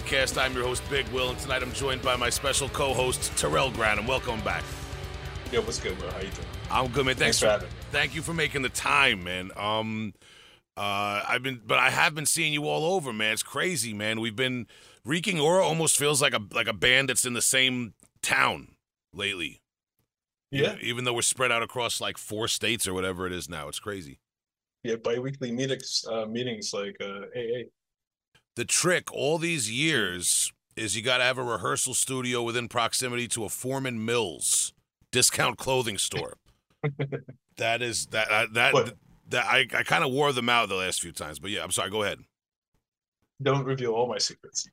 Podcast. I'm your host, Big Will, and tonight I'm joined by my special co-host, Terrell Granum. Welcome back. Yo, what's good, bro? How you doing? I'm good, man. Thanks, Thanks for having me. Thank you for making the time, man. Um, uh, I've been, but I have been seeing you all over, man. It's crazy, man. We've been Reeking Aura almost feels like a like a band that's in the same town lately. Yeah, Even though we're spread out across like four states or whatever it is now, it's crazy. yeah. Bi-weekly meetings, uh, meetings like uh, AA. The trick all these years is you got to have a rehearsal studio within proximity to a Forman Mills discount clothing store. that is that uh, that What? that I, I kind of wore them out the last few times, but yeah, I'm sorry. Go ahead. Don't reveal all my secrets.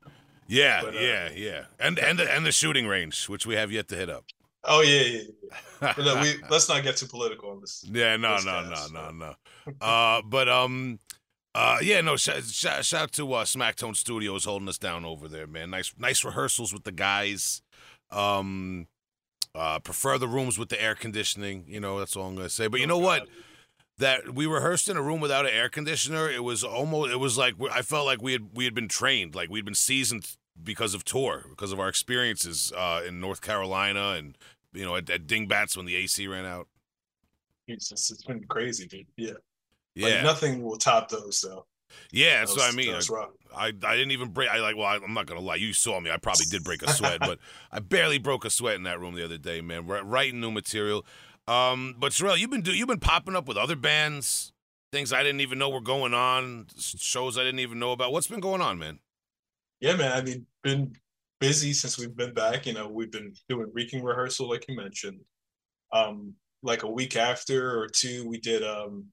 Yeah, But, uh, yeah, yeah, and and the, and the shooting range, which we have yet to hit up. Oh yeah, yeah. yeah. But, no, we let's not get too political on this. yeah, no, this no, no, cast, no, so. no. Uh, but um, uh, yeah, no. Shout, shout, shout out to uh, Smacktone Studios holding us down over there, man. Nice, nice rehearsals with the guys. Um, uh, prefer the rooms with the air conditioning. You know, that's all I'm gonna say. But you know what? That we rehearsed in a room without an air conditioner. It was almost. It was like I felt like we had we had been trained, like we'd been seasoned because of tour, because of our experiences uh, in North Carolina and you know at, at Dingbatz when the AC ran out. It's been crazy, dude. Yeah, Yeah, Like nothing will top those though. yeah. That's That what I mean. was. I, I didn't even break. I like. Well, I, I'm not gonna lie. You saw me. I probably did break a sweat, but I barely broke a sweat in that room the other day, man. We're writing new material. Um, but Terrell, you've been do you've been popping up with other bands, things I didn't even know were going on, shows I didn't even know about. What's been going on, man? Yeah, man. I mean, been busy since we've been back. You know, we've been doing Reeking rehearsal, like you mentioned. Um, like a week after or two, we did um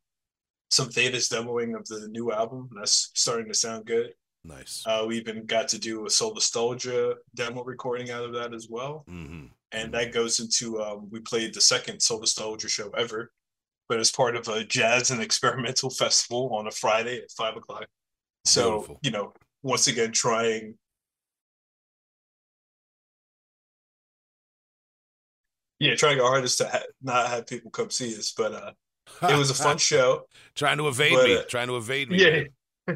some Thetis demoing of the new album. That's starting to sound good. Nice. Uh, we even got to do a Soul Nostalgia demo recording out of that as well. Mm-hmm. And that goes into, um, we played the second Soul Nostalgia show ever, but as part of a jazz and experimental festival on a Friday at five o'clock. So, Beautiful. you know, once again, trying. Yeah, trying our hardest to ha- not have people come see us, but uh, it was a fun show. Trying to evade But, me. uh, Trying to evade me. Yeah.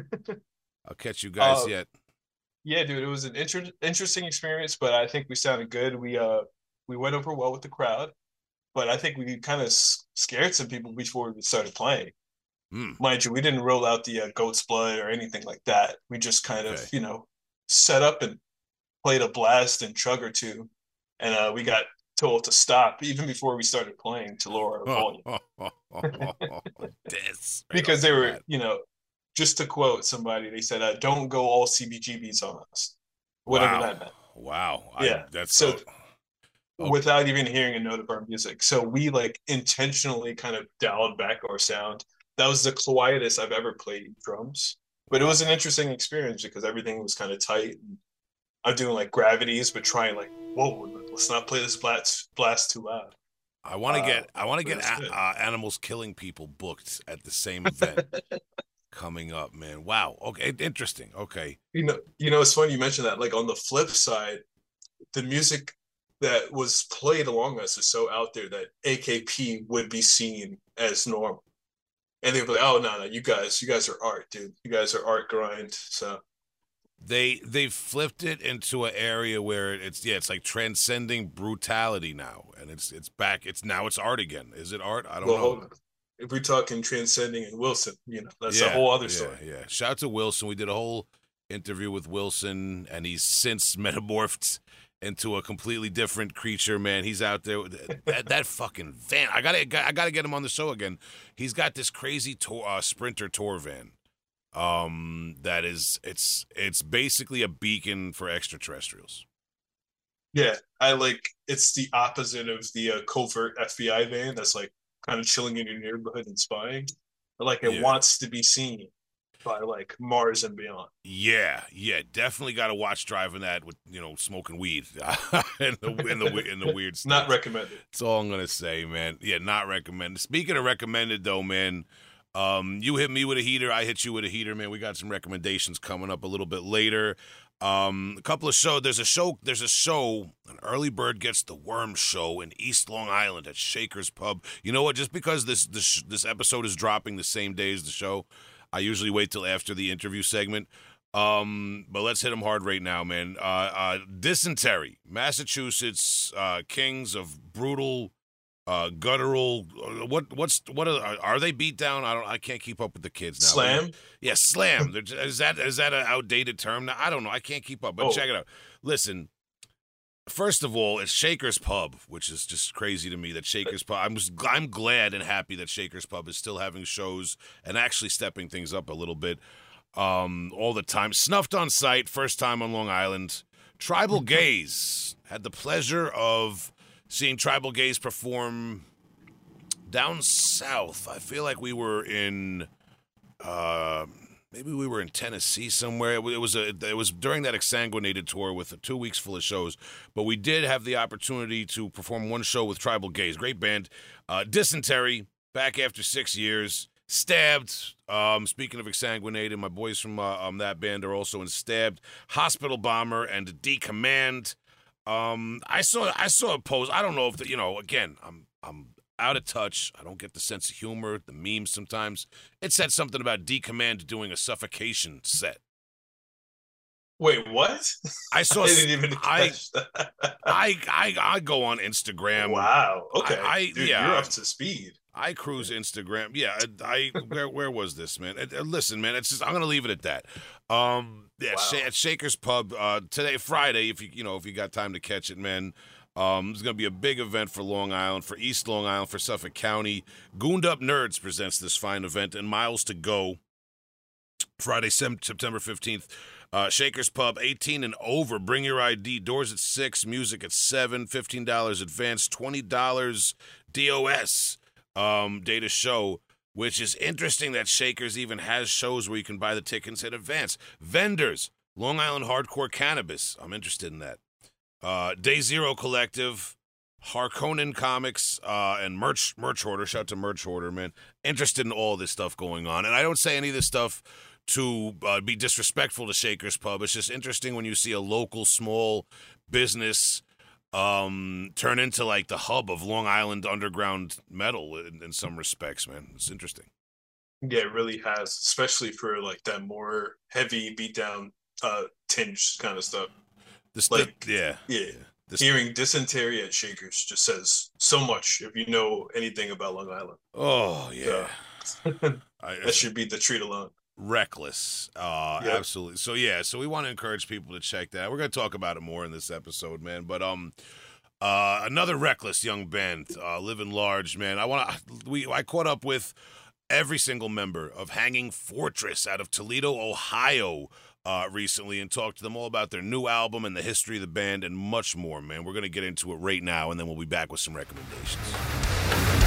I'll catch you guys Uh, yet. Yeah, dude, it was an inter- interesting experience, but I think we sounded good. We uh we went over well with the crowd, but I think we kind of scared some people before we started playing. Mm. Mind you, we didn't roll out the uh, goat's blood or anything like that. We just kind of, you know, set up and played a blast and chug or two, and uh, we got told to stop even before we started playing to lower our volume right because they were, bat. you know, just to quote somebody, they said, uh, "Don't go all CBGBs on us," whatever wow. that meant. Wow. Yeah, I, that's so-. Okay. without even hearing a note of our music. So we like intentionally kind of dialed back our sound. That was the quietest I've ever played drums, but it was an interesting experience because everything was kind of tight. And I'm doing like gravities, but trying like, whoa, let's not play this blast blast too loud. I want to Uh, get I want to get a- uh, animals killing people booked at the same event coming up, man. Wow. Okay, interesting. Okay. You know, you know, it's funny you mentioned that. Like on the flip side, the music that was played along us is so out there that AKP would be seen as normal. And they'd be like, oh no, no, you guys, you guys are art, dude. You guys are art grind. So They they flipped it into an area where it's yeah, it's like transcending brutality now, and it's it's back. It's now it's art again. Is it art? I don't well, know. If we're talking transcending and Wilson, you know, that's yeah, a whole other yeah, story. Yeah. Shout out to Wilson. We did a whole interview with Wilson, and he's since metamorphed into a completely different creature. Man, he's out there. with- That, that fucking van. I gotta I gotta get him on the show again. He's got this crazy tour, uh, Sprinter tour van. Um, that is it's it's basically a beacon for extraterrestrials. Yeah, I like it's the opposite of the uh, covert FBI van that's like kind of chilling in your neighborhood and spying. But like it Yeah. wants to be seen by like Mars and beyond. Yeah, yeah, definitely got to watch driving that with you know smoking weed in the in the the weird. Not recommended. That's all I'm gonna say, man. Yeah, not recommended. Speaking of recommended, though, man, um, you hit me with a heater. I hit you with a heater, man. We got some recommendations coming up a little bit later. Um, a couple of show. There's a show. There's a show. An early bird gets the worm show in East Long Island at Shaker's Pub. You know what? Just because this this this episode is dropping the same day as the show, I usually wait till after the interview segment. Um, but let's hit them hard right now, man. Uh, uh, dysentery, Massachusetts, uh, kings of brutal, uh, guttural. uh, What what's what are, are they beat down? I don't. I can't keep up with the kids now. Slam. Yeah, slam. Is that is that an outdated term? Now I don't know. I can't keep up. But Oh. check it out. Listen. First of all, it's Shaker's Pub, which is just crazy to me that Shaker's Pub. I'm just, I'm glad and happy that Shaker's Pub is still having shows and actually stepping things up a little bit, um, all the time. Snuffed on Sight, first time on Long Island. Tribal Gaze had the pleasure of seeing Tribal Gaze perform down south. I feel like we were in uh, maybe we were in Tennessee somewhere. It was a it was during that exsanguinated tour with two weeks full of shows. But we did have the opportunity to perform one show with Tribal Gaze, great band. Uh, Dysentery back after six years. Stabbed. Um, speaking of exsanguinated, my boys from uh, um, that band are also in Stabbed, Hospital Bomber, and Decommand. Um, I saw I saw a post. I don't know if the, you know. Again, I'm I'm out of touch. I don't get the sense of humor, the memes sometimes. It said something about Decommand doing a suffocation set. Wait, what? I saw. I didn't even I catch that. I I I go on Instagram. wow. Okay. I- I- Dude, yeah. you're up to speed. I cruise Instagram. Yeah, I, I where where was this man? Listen, man, it's just I'm gonna leave it at that. Um, yeah, Wow. At Shaker's Pub uh, today, Friday. If you you know if you got time to catch it, man. Um, it's gonna be a big event for Long Island, for East Long Island, for Suffolk County. Gooned Up Nerds presents this fine event, and miles to go. Friday, Sem- September fifteenth. Uh, Shaker's Pub, 18 and over. Bring your ID. Doors at 6, music at 7, $15 advance, $20 DOS um, day to show, which is interesting that Shakers even has shows where you can buy the tickets in advance. Vendors, Long Island Hardcore Cannabis. I'm interested in that. Uh, Day Zero Collective, Harkonnen Comics, uh, and merch merch order. Shout out to merch order, man. Interested in all this stuff going on, and I don't say any of this stuff to uh, be disrespectful to Shakers Pub. It's just interesting when you see a local small business um, turn into like the hub of Long Island underground metal in, in some respects, man. It's interesting. Yeah, it really has, especially for like that more heavy beatdown uh tinge kind of stuff. This, Like- yeah, Yeah. This- Hearing dysentery at Shakers just says so much if you know anything about Long Island. oh yeah. I, That should be the treat alone. Reckless. Uh Yep. absolutely. So yeah, so we want to encourage people to check that. We're gonna talk about it more in this episode, man. But um uh another reckless young band, uh living large, man. I wanna we I caught up with every single member of Hanging Fortress out of Toledo, Ohio. Uh, recently and talked to them all about their new album and the history of the band and much more, man. We're going to get into it right now and then we'll be back with some recommendations.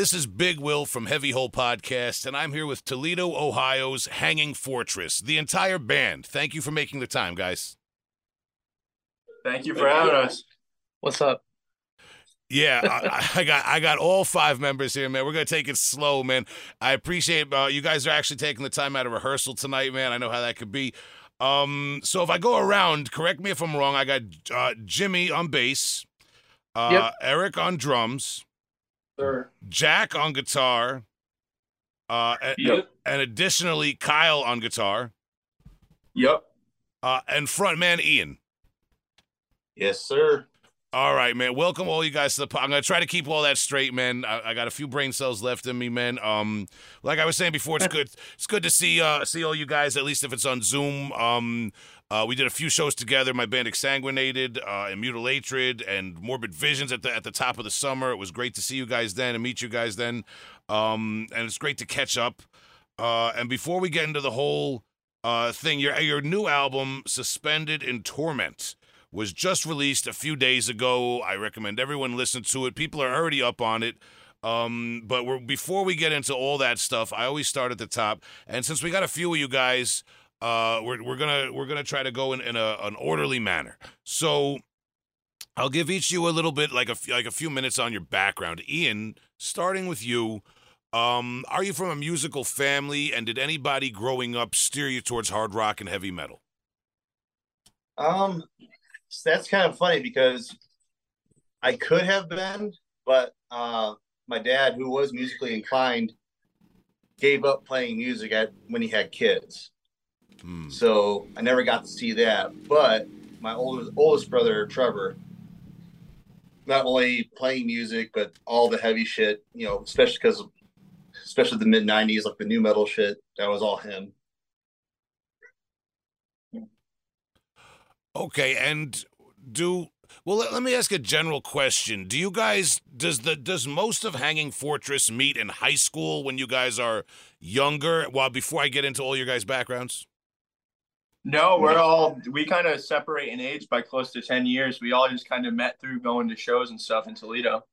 This is Big Will from Heavy Hole Podcast, and I'm here with Toledo, Ohio's Hanging Fortress, the entire band. Thank you for making the time, guys. Thank you for having us. What's up? Yeah, I, I got I got all five members here, man. We're gonna take it slow, man. I appreciate uh, you guys are actually taking the time out of rehearsal tonight, man. I know how that could be. Um, so if I go around, correct me if I'm wrong. I got uh, Jimmy on bass, uh, Yep. Eric on drums, Sir. Jack on guitar, uh, a- Yep. and additionally Kyle on guitar, Yep. uh, and frontman Ian. Yes, sir. All right, man. Welcome all you guys to the pod. I'm gonna try to keep all that straight, man. I, I got a few brain cells left in me, man. Um, like I was saying before, it's good. It's good to see uh see all you guys, at least if it's on Zoom. Um, uh, we did a few shows together. My band Exsanguinated uh, and Mutilatred and Morbid Visions at the at the top of the summer. It was great to see you guys then and meet you guys then. Um, and it's great to catch up. Uh, and before we get into the whole uh thing, your your new album, Suspended in Torment was just released a few days ago. I recommend everyone listen to it. People are already up on it. Um, but before we get into all that stuff, I always start at the top. And since we got a few of you guys uh, we're we're gonna we're gonna try to go in, in a an orderly manner. So I'll give each you a little bit like a like a few minutes on your background. Ian, starting with you. Um, are you from a musical family, and did anybody growing up steer you towards hard rock and heavy metal? Um, that's kind of funny because I could have been, but uh, my dad, who was musically inclined, gave up playing music at when he had kids. Hmm. So I never got to see that. But my oldest oldest brother, Trevor, not only playing music but all the heavy shit, you know, especially because, especially the mid '90s, like the new metal shit, that was all him. Okay, and do well. Let, let me ask a general question. Do you guys does the does most of Hanging Fortress meet in high school when you guys are younger? Well, before I get into all your guys' backgrounds. No, we're all we kind of separate in age by close to ten years. We all just kind of met through going to shows and stuff in Toledo.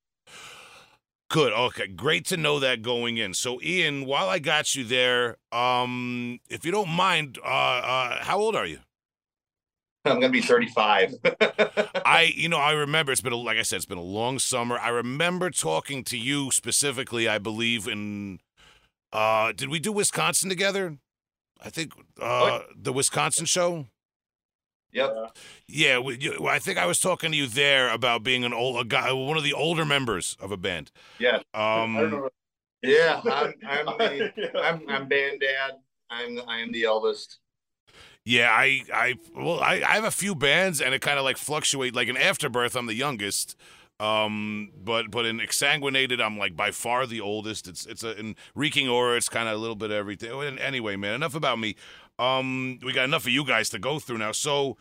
Good. Okay. Great to know that going in. So, Ian, while I got you there, um, if you don't mind, uh, uh, how old are you? I'm gonna be 35. I, you know, I remember it's been, a, like I said, it's been a long summer. I remember talking to you specifically. I believe in, uh, did we do Wisconsin together? I think uh, the Wisconsin show. yep. Yeah, we, you, I think I was talking to you there about being an old a guy, one of the older members of a band. Yeah. Um, Yeah. I'm I'm, the, I'm I'm band dad. I'm I am the eldest. Yeah, I, I, well, I, I have a few bands, and it kind of like fluctuate. Like in Afterbirth, I'm the youngest, um, but but in Exsanguinated, I'm like by far the oldest. It's it's a in Reeking Aura, it's kind of a little bit of everything. Anyway, man, enough about me. Um, we got enough of you guys to go through now. So,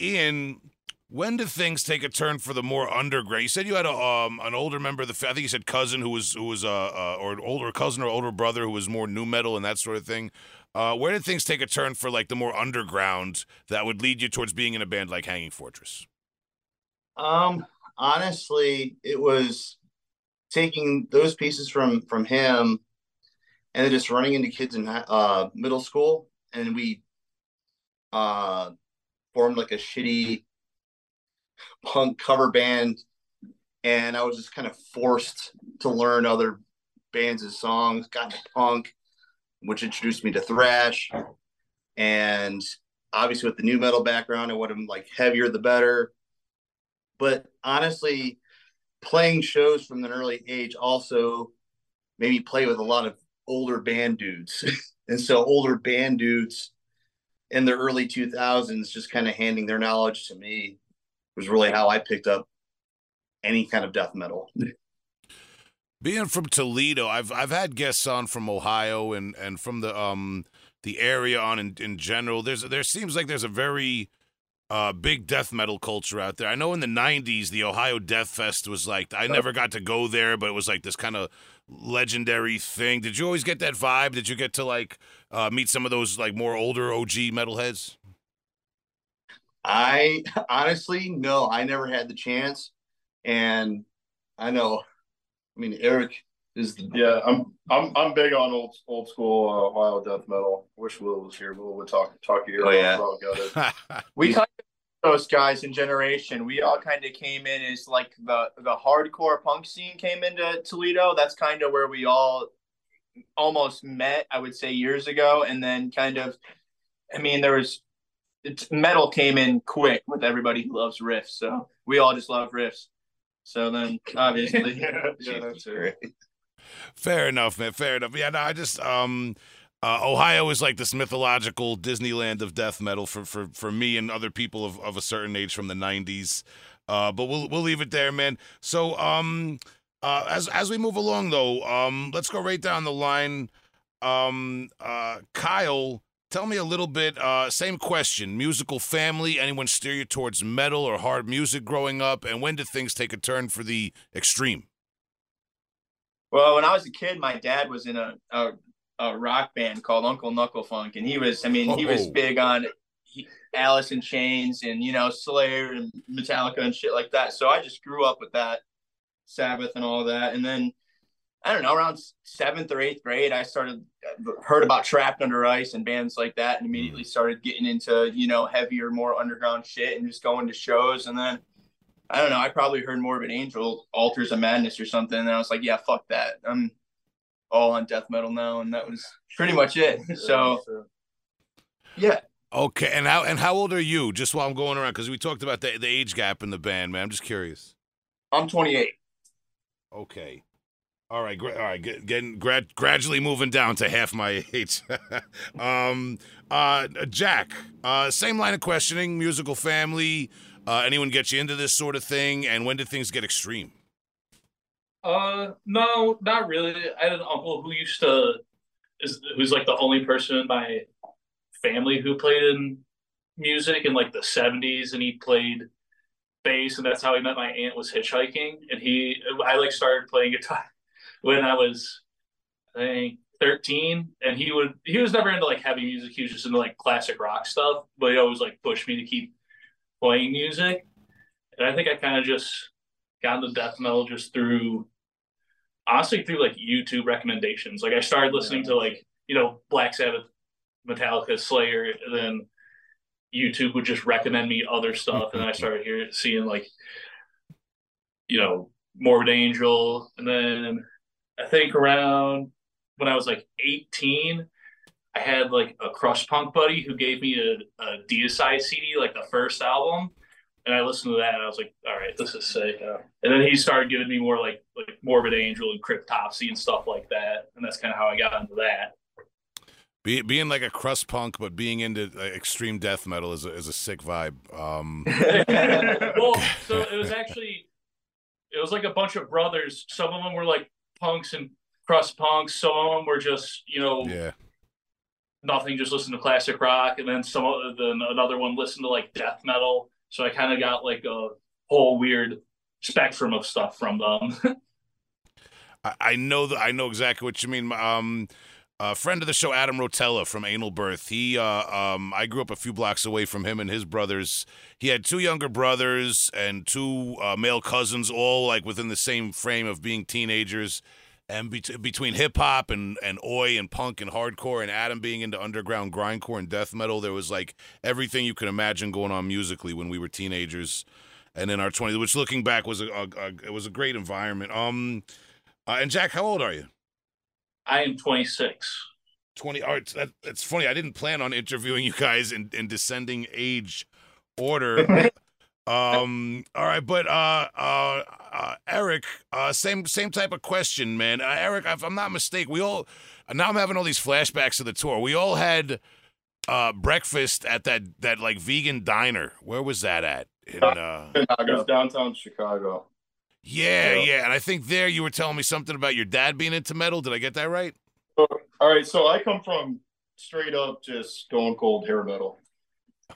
Ian, when did things take a turn for the more underground? You said you had a um an older member of the. I think you said cousin who was who was uh, uh or an older cousin or older brother who was more new metal and that sort of thing. Uh, where did things take a turn for like the more underground that would lead you towards being in a band like Hanging Fortress? Um, honestly, it was taking those pieces from from him and then just running into kids in uh middle school. And we uh formed like a shitty punk cover band. And I was just kind of forced to learn other bands' songs, got into punk, which introduced me to thrash. And obviously with the new metal background, I wanted like heavier the better. But honestly, playing shows from an early age also made me play with a lot of older band dudes. and so older band dudes in the early 2000s just kind of handing their knowledge to me was really how I picked up any kind of death metal. Being from Toledo, I've I've had guests on from Ohio and and from the um the area on in, in general. There's there seems like there's a very uh big death metal culture out there. I know in the 90s the Ohio Death Fest was like I never got to go there, but it was like this kind of legendary thing. Did you always get that vibe? Did you get to like uh meet some of those like more older OG metalheads? I honestly no, I never had the chance. And I know, I mean, Eric is the Yeah, I'm I'm I'm big on old old school uh, Ohio death metal. Wish Will was here. Will would talk talk to you. Oh, yeah. about it. we kind of those guys in generation. We all kind of came in as like the the hardcore punk scene came into Toledo. That's kind of where we all almost met. I would say years ago, and then kind of, I mean, there was it's, metal came in quick with everybody who loves riffs. So we all just love riffs. So then obviously, yeah, that's it. Fair enough, man. Fair enough. Yeah, no, I just um uh, Ohio is like this mythological Disneyland of death metal for for for me and other people of, of a certain age from the '90s. Uh, but we'll we'll leave it there, man. So um uh as as we move along though, um let's go right down the line. Um uh Kyle, tell me a little bit. Uh, same question: musical family. Anyone steer you towards metal or hard music growing up? And when did things take a turn for the extreme? Well, when I was a kid, my dad was in a, a, a rock band called Uncle Knuckle Funk, and he was, I mean, he was Oh. big on he, Alice in Chains and you know Slayer and Metallica and shit like that. So I just grew up with that, Sabbath and all that, and then I don't know, around seventh or eighth grade, I started uh, heard about Trapped Under Ice and bands like that, and immediately mm. started getting into you know heavier, more underground shit, and just going to shows. And then I don't know, I probably heard Morbid Angel, Altars of Madness, or something, and I was like, yeah, fuck that. I'm all on death metal now, and that was pretty much it. So yeah. Okay, and how and how old are you? Just while I'm going around, because we talked about the the age gap in the band, man. I'm just curious. I'm 28. Okay. All right, gra- all right, getting grad, gradually moving down to half my age. um, uh, Jack, uh, same line of questioning. Musical family. Uh, anyone get you into this sort of thing? And when did things get extreme? Uh, no, not really. I had an uncle who used to is who's like the only person in my family who played in music in like the 70s and he played bass and that's how he met my aunt was hitchhiking and he I like started playing guitar when I was I think 13 and he would he was never into like heavy music he was just into like classic rock stuff but he always like pushed me to keep playing music. And I think I kind of just got into death metal just through honestly through like YouTube recommendations. Like I started listening to like you know Black Sabbath Metallica Slayer and then YouTube would just recommend me other stuff. And then I started hearing seeing like you know Morbid Angel. And then I think around when I was like 18, I had like a crust punk buddy who gave me a, a Deicide CD, like the first album. And I listened to that and I was like, all right, this is sick. Uh, and then he started giving me more like like Morbid Angel and Cryptopsy and stuff like that. And that's kind of how I got into that. Be, being like a crust punk, but being into extreme death metal is a, is a sick vibe. Um, well, so it was actually it was like a bunch of brothers. Some of them were like punks and crust punks. Some of them were just you know yeah, nothing, just listen to classic rock, and then some then another one listened to like death metal. So I kind of got like a whole weird spectrum of stuff from them. I, I know that I know exactly what you mean. Um, a friend of the show, Adam Rotella from Anal Birth. He, uh, um, I grew up a few blocks away from him and his brothers. He had two younger brothers and two uh, male cousins, all like within the same frame of being teenagers. And be- between hip hop and and oi and punk and hardcore, and Adam being into underground grindcore and death metal, there was like everything you could imagine going on musically when we were teenagers, and in our twenties. Which, looking back, was a, a, a it was a great environment. Um, uh, and Jack, how old are you? I am 26. 20 all right, that, that's funny i didn't plan on interviewing you guys in, in descending age order um all right but uh uh, uh eric uh same same type of question man uh, eric if i'm not mistaken we all now i'm having all these flashbacks of the tour we all had uh breakfast at that that like vegan diner where was that at in uh Chicago, downtown Chicago. yeah Yeah. yeah and i think there you were telling me something about your dad being into metal did i get that right All right, so I come from straight up just stone cold hair metal.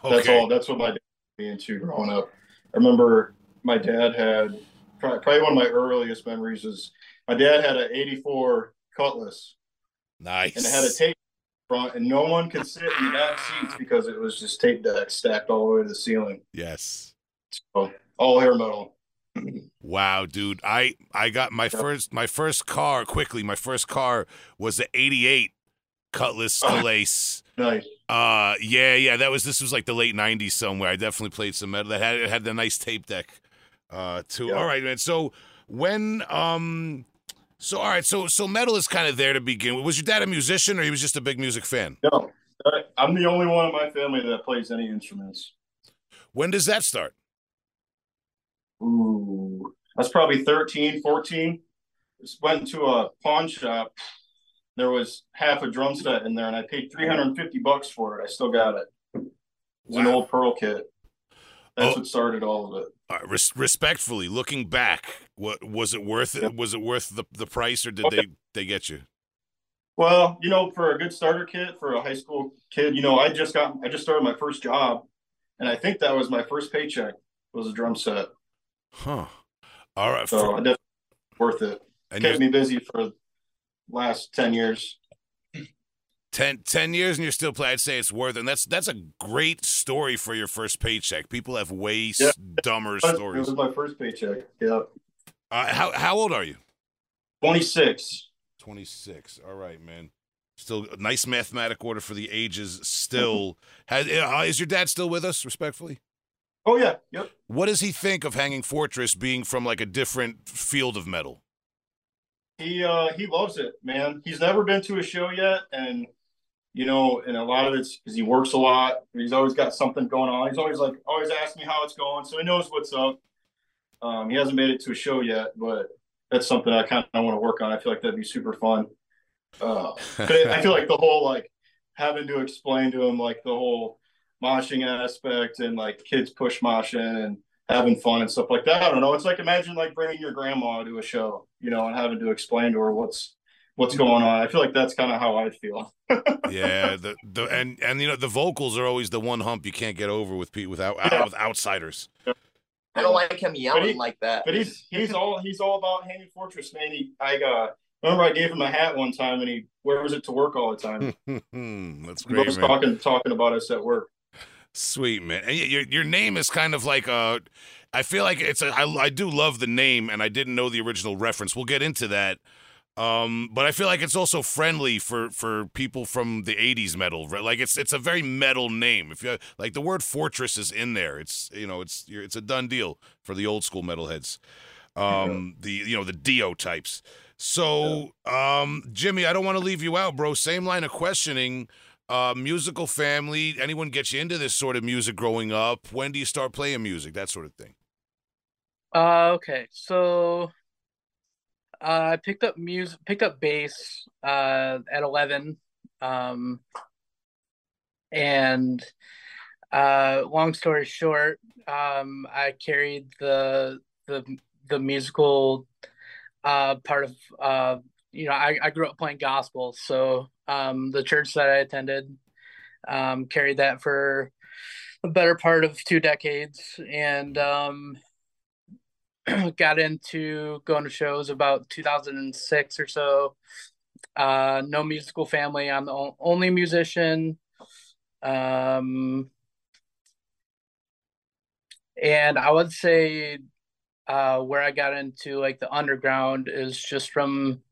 That's all. That's what my dad was into growing up. I remember my dad had probably, one of my earliest memories is my dad had an '84 Cutlass nice and it had a tape front, and no one could sit in the back seats because it was just tape deck stacked all the way to the ceiling. yes So all hair metal. Wow, dude. I I got my Yep. first my first car quickly. My first car was the 88 Cutlass Oh. Lace. Nice. Uh yeah, yeah, that was this was like the late 90s somewhere. I definitely played some metal that had it had the nice tape deck uh too. Yep. All right, man. So when um so all right, so so metal is kind of there to begin with. Was your dad a musician or he was just a big music fan? No, I- I'm the only one in my family that plays any instruments. When does that start? Ooh, that's probably 13, 14. Just went to a pawn shop. There was half a drum set in there, and I paid 350 bucks for it. I still got it. It was an old Pearl kit. That's Oh. what started all of it. Right, res- respectfully, looking back, what was it worth? Yep. Was it worth the, the price or did Okay. they they get you? Well, you know, for a good starter kit for a high school kid, you know, I just got, I just started my first job, and I think that was my first paycheck was a drum set. Huh. All right. So for- I definitely worth it. and Kept me busy for last 10 years. 10, 10 years and you're still playing. I'd say it's worth it. And that's that's a great story for your first paycheck. People have way Yeah. dumber It stories. was my first paycheck. Yeah. Uh, how how old are you? 26. 26. All right, man. Still a nice mathematic order for the ages. Still, has uh, is your dad still with us? Respectfully. Oh yeah, yep. What does he think of Hanging Fortress being from like a different field of metal? He uh he loves it, man. He's never been to a show yet, and you know, and a lot of it's because he works a lot. He's always got something going on. He's always like always asking me how it's going, so he knows what's up. Um, he hasn't made it to a show yet, but that's something I kind of want to work on. I feel like that'd be super fun. Uh, I feel like the whole like having to explain to him like the whole moshing aspect and like kids push moshing and having fun and stuff like that. I don't know. It's like imagine like bringing your grandma to a show, you know, and having to explain to her what's what's going on. I feel like that's kind of how I feel. yeah, the the and and you know the vocals are always the one hump you can't get over with Pete without Yeah. with outsiders. I don't like him yelling he- like that. But he's he's all he's all about Hanging Fortress, man. He I uh remember I gave him a hat one time and he wears it to work all the time. That's He great, was man. talking talking about us at work. Sweet man, and your your name is kind of like a. I feel like it's a. I, I do love the name, and I didn't know the original reference. We'll get into that. Um, but I feel like it's also friendly for for people from the '80s metal. right? Like it's it's a very metal name. If you like the word fortress is in there, it's you know it's you're, it's a done deal for the old school metalheads. Um, the you know the Dio types. So, um, Jimmy, I don't want to leave you out, bro. Same line of questioning uh, musical family. Anyone get you into this sort of music growing up? When do you start playing music? That sort of thing. Uh, okay, so uh, I picked up music, picked up bass uh, at eleven, um, and uh, long story short, um, I carried the the the musical uh, part of uh, you know I, I grew up playing gospel, so um, the church that I attended um, carried that for a better part of two decades, and um, got into going to shows about 2006 or so. Uh, no musical family. I'm the only musician. Um, and I would say uh, where I got into like the underground is just from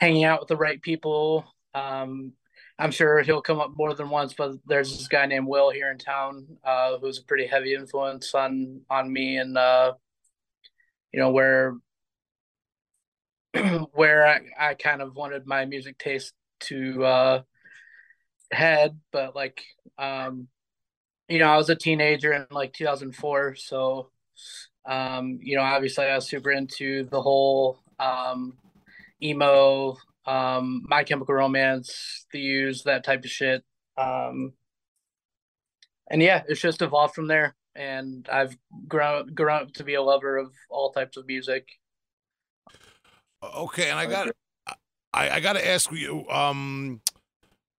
hanging out with the right people. Um, I'm sure he'll come up more than once, but there's this guy named Will here in town uh, who's a pretty heavy influence on on me and uh, you know where where I, I kind of wanted my music taste to uh head but like um you know I was a teenager in like 2004 so um you know obviously I was super into the whole um emo um my chemical romance the Used that type of shit. Um and yeah it's just evolved from there. And I've grown grown up to be a lover of all types of music. Okay, and I got I, I got to ask you um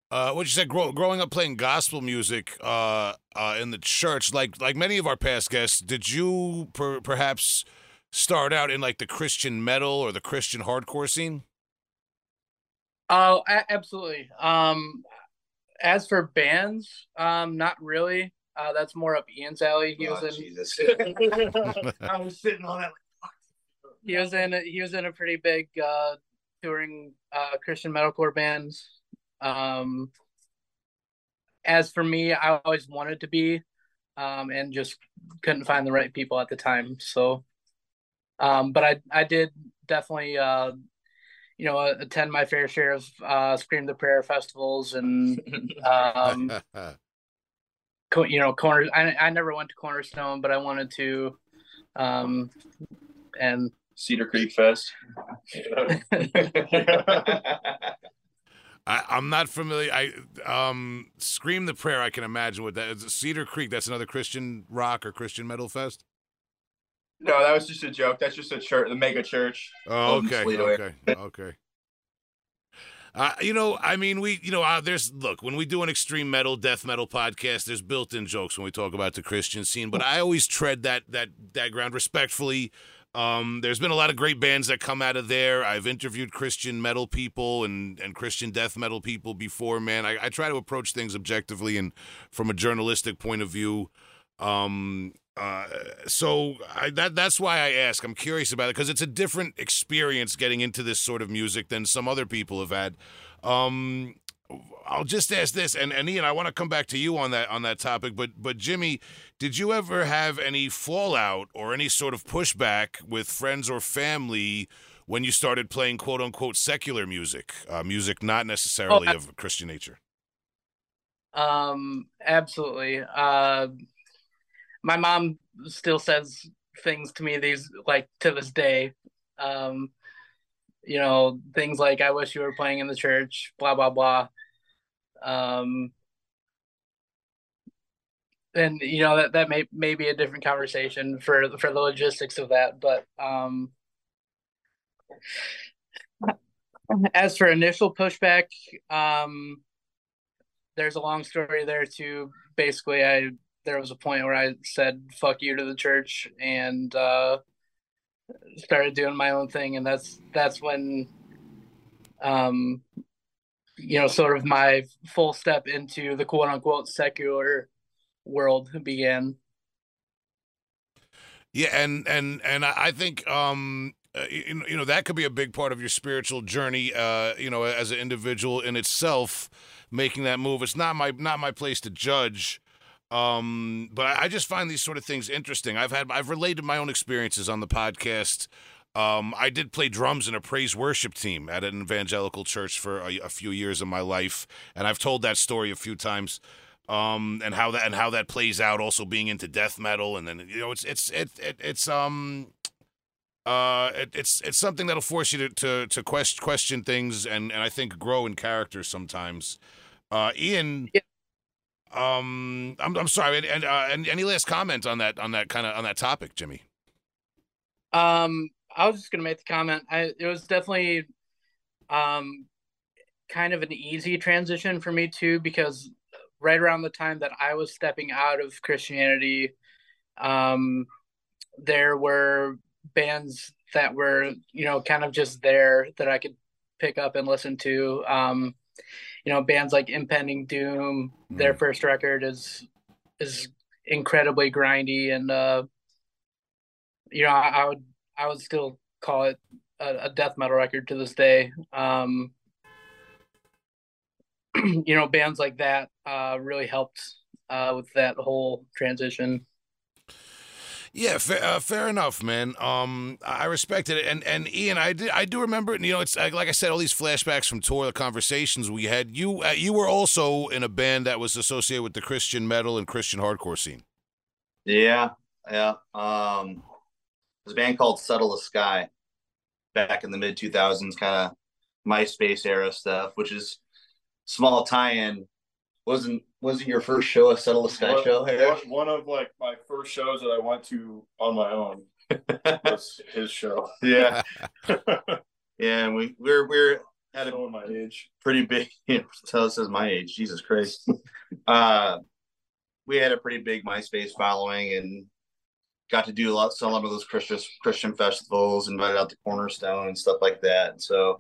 uh what you said grow, growing up playing gospel music uh uh in the church like like many of our past guests did you per, perhaps start out in like the Christian metal or the Christian hardcore scene? Oh, a- absolutely. Um, as for bands, um, not really. Uh, that's more up Ian's alley. He Oh, was in. Jesus. I was sitting on that. He was in. a- He was in a pretty big uh, touring uh, Christian metalcore bands. Um, as for me, I always wanted to be, um, and just couldn't find the right people at the time. So, um, but I I did definitely uh, you know attend my fair share of uh, Scream the Prayer festivals and um, co- you know corner. I I never went to Cornerstone, but I wanted to, um, and Cedar Creek Fest. I, I'm not familiar. I um scream the prayer. I can imagine what that is. Cedar Creek. That's another Christian rock or Christian metal fest. No, that was just a joke. That's just a church, the mega church. Oh, okay, okay, okay. Uh, you know, I mean, we, you know, uh, there's look when we do an extreme metal, death metal podcast. There's built-in jokes when we talk about the Christian scene, but I always tread that that that ground respectfully. Um, there's been a lot of great bands that come out of there. I've interviewed Christian metal people and and Christian death metal people before. Man, I, I try to approach things objectively and from a journalistic point of view. Um, uh, so I, that that's why I ask. I'm curious about it because it's a different experience getting into this sort of music than some other people have had. Um, I'll just ask this, and, and Ian, I want to come back to you on that on that topic. But but Jimmy, did you ever have any fallout or any sort of pushback with friends or family when you started playing quote unquote secular music, uh, music not necessarily Oh, of Christian nature? Um, absolutely. Uh, my mom still says things to me these like to this day. Um, you know, things like "I wish you were playing in the church," blah blah blah. Um, and you know that that may may be a different conversation for for the logistics of that, but um. As for initial pushback, um, there's a long story there too. Basically, I there was a point where I said "fuck you" to the church and uh, started doing my own thing, and that's that's when, um, you know, sort of my full step into the quote unquote secular world began. Yeah, and and and I think um uh, you you know that could be a big part of your spiritual journey. Uh, you know, as an individual in itself, making that move. It's not my not my place to judge. Um, but I, just find these sort of things interesting. I've had I've related my own experiences on the podcast. Um, I did play drums in a praise worship team at an evangelical church for a, a few years of my life, and I've told that story a few times um, and how that and how that plays out. Also being into death metal, and then you know, it's it's it, it it's um, uh, it, it's it's something that'll force you to to, to question question things, and and I think grow in character sometimes. Uh, Ian, Yeah. Um, I'm I'm sorry, and and, uh, and any last comment on that on that kind of on that topic, Jimmy? Um, I was just gonna make the comment. I it was definitely um kind of an easy transition for me too, because right around the time that I was stepping out of Christianity, um, there were bands that were, you know, kind of just there that I could pick up and listen to. Um, you know, bands like Impending Doom, their first record is is incredibly grindy and uh you know, I, I would I would still call it a, a death metal record to this day. Um, you know, bands like that uh, really helped uh, with that whole transition. Yeah, fair, uh, fair enough, man. Um, I respected it, and and Ian, I did, I do remember it. You know, it's like, like I said, all these flashbacks from tour, the conversations we had. You, uh, you were also in a band that was associated with the Christian metal and Christian hardcore scene. Yeah, yeah. Um, a band called Settle the Sky back in the mid 2000s, kind of MySpace era stuff, which is small tie-in. Wasn't wasn't your first show a Settle the Sky One- show? Harris? one, one of like my first shows that I went to on my own was his show. yeah, yeah. And we we're we're at a my age. pretty big. so this is my age. Jesus Christ. uh, we had a pretty big MySpace following and got to do a lot, some of those Christian Christian festivals, invited out to Cornerstone and stuff like that. And so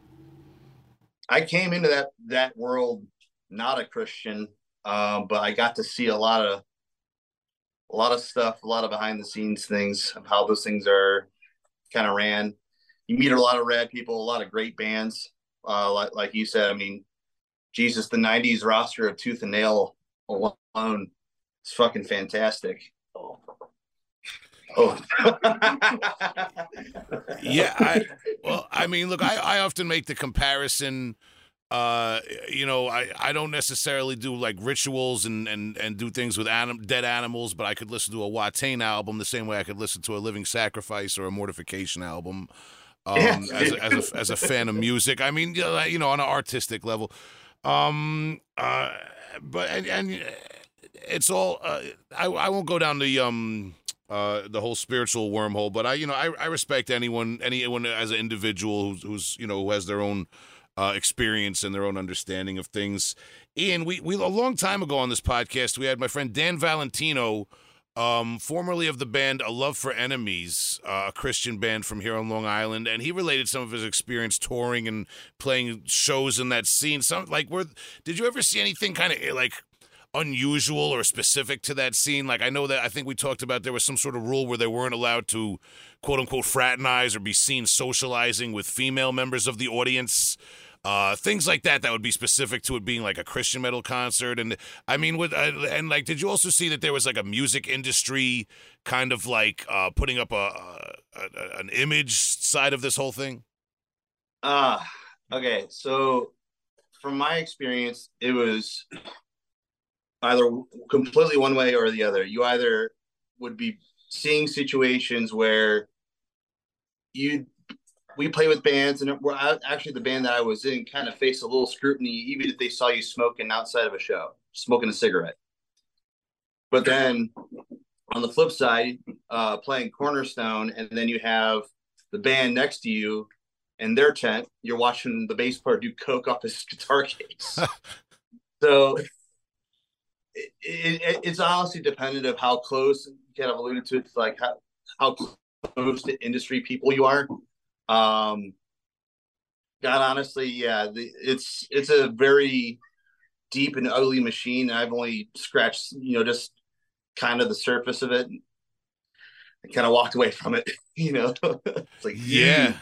I came into that that world not a Christian, uh, but I got to see a lot of a lot of stuff, a lot of behind the scenes things of how those things are kind of ran. You meet a lot of rad people, a lot of great bands. Uh, like like you said, I mean, Jesus, the '90s roster of Tooth and Nail alone is fucking fantastic. Oh, Yeah, I, well, I mean, look, I, I often make the comparison. Uh, you know, I, I don't necessarily do like rituals and, and, and do things with anim- dead animals, but I could listen to a Watain album the same way I could listen to a Living Sacrifice or a Mortification album. Um, Yeah. as, a, as, a, as a fan of music, I mean, you know, you know, on an artistic level. Um, uh, but and, and it's all. Uh, I I won't go down the um uh, the whole spiritual wormhole. But I, you know, I, I respect anyone, anyone as an individual who's, who's, you know, who has their own uh, experience and their own understanding of things. Ian, we, we a long time ago on this podcast, we had my friend Dan Valentino, um, formerly of the band A Love for Enemies, uh, a Christian band from here on Long Island, and he related some of his experience touring and playing shows in that scene. Some like, were did you ever see anything kind of like? unusual or specific to that scene? Like I know that I think we talked about there was some sort of rule where they weren't allowed to quote unquote fraternize or be seen socializing with female members of the audience. Uh, things like that that would be specific to it being like a Christian metal concert, and I mean, with uh, and like, did you also see that there was like a music industry kind of like uh, putting up a, a, an image side of this whole thing? Ah, okay. So, from my experience, it was either completely one way or the other. You either would be seeing situations where you we play with bands, and we're actually the band that I was in kind of faced a little scrutiny, even if they saw you smoking outside of a show, smoking a cigarette. But then on the flip side, uh, playing Cornerstone, and then you have the band next to you in their tent, you're watching the bass player do coke off his guitar case. so it, it, it's honestly dependent of how close, you kind of alluded to it, like how, how close to industry people you are. Um, God, honestly, yeah, the, it's it's a very deep and ugly machine. I've only scratched, you know, just kind of the surface of it. I kind of walked away from it, you know. it's like yeah,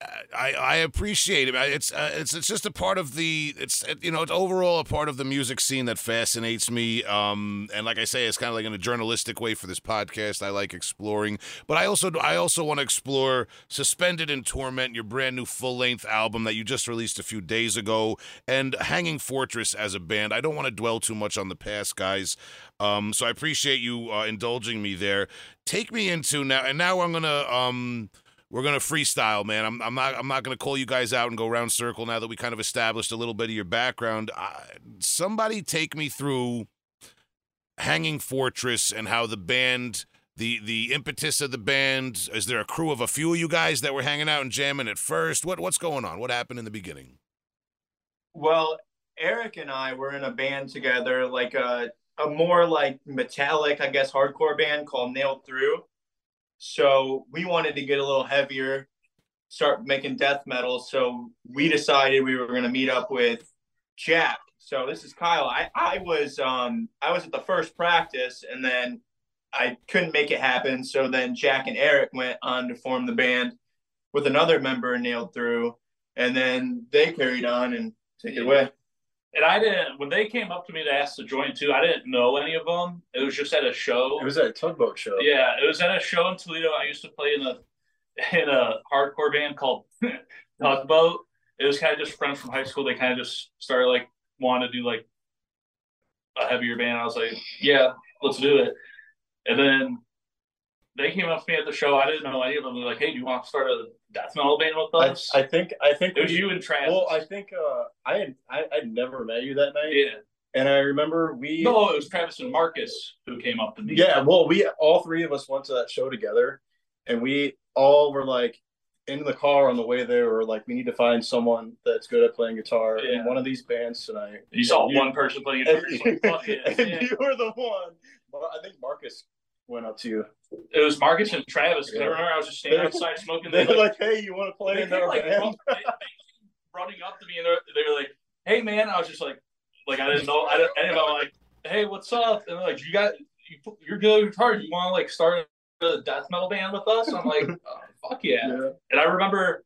I, I appreciate it. It's uh, it's it's just a part of the it's you know it's overall a part of the music scene that fascinates me. Um, and like I say, it's kind of like in a journalistic way for this podcast. I like exploring, but I also I also want to explore "Suspended in Torment," your brand new full length album that you just released a few days ago, and "Hanging Fortress" as a band. I don't want to dwell too much on the past, guys. Um, so I appreciate you uh, indulging me there. Take me into now, and now I'm gonna um we're gonna freestyle, man. I'm, I'm not I'm not gonna call you guys out and go round circle now that we kind of established a little bit of your background. I, somebody take me through Hanging Fortress and how the band, the the impetus of the band. Is there a crew of a few of you guys that were hanging out and jamming at first? What what's going on? What happened in the beginning? Well, Eric and I were in a band together, like a a more like metallic, I guess, hardcore band called Nailed Through so we wanted to get a little heavier, start making death metal. So we decided we were going to meet up with Jack. So this is Kyle. I, I was um I was at the first practice and then I couldn't make it happen. So then Jack and Eric went on to form the band with another member nailed through. And then they carried on and take it away. And I didn't when they came up to me to ask to join too. I didn't know any of them. It was just at a show. It was at a tugboat show. Yeah, it was at a show in Toledo. I used to play in a in a hardcore band called Tugboat. It was kind of just friends from high school. They kind of just started like wanting to do like a heavier band. I was like, yeah, let's do it. And then they came up to me at the show. I didn't know any of them. They're like, hey, do you want to start a death metal band with us? I, I think I think it was you and Travis. Well, I think uh, I had I I'd never met you that night. Yeah. And I remember we No, it was Travis and Marcus who came up to me. Yeah, well, we all three of us went to that show together and we all were like in the car on the way there were like we need to find someone that's good at playing guitar Yeah. in one of these bands tonight. You saw you- one person playing guitar. And, like, fuck it. and Yeah. you were the one. Mar- I think Marcus went up to you. It was Marcus and Travis. 'cause I Yeah. remember I was just standing outside smoking. They They, were like, like, "Hey, you want to play they in our like, band?" they- they running up to me and they're- were like, "Hey, man!" I was just like, like I didn't know. I didn't. And I'm like, "Hey, what's up?" And they're like, "You got you, you're good at guitar. You want to like start a death metal band with us?" I'm like, oh, "Fuck yeah. Yeah. And I remember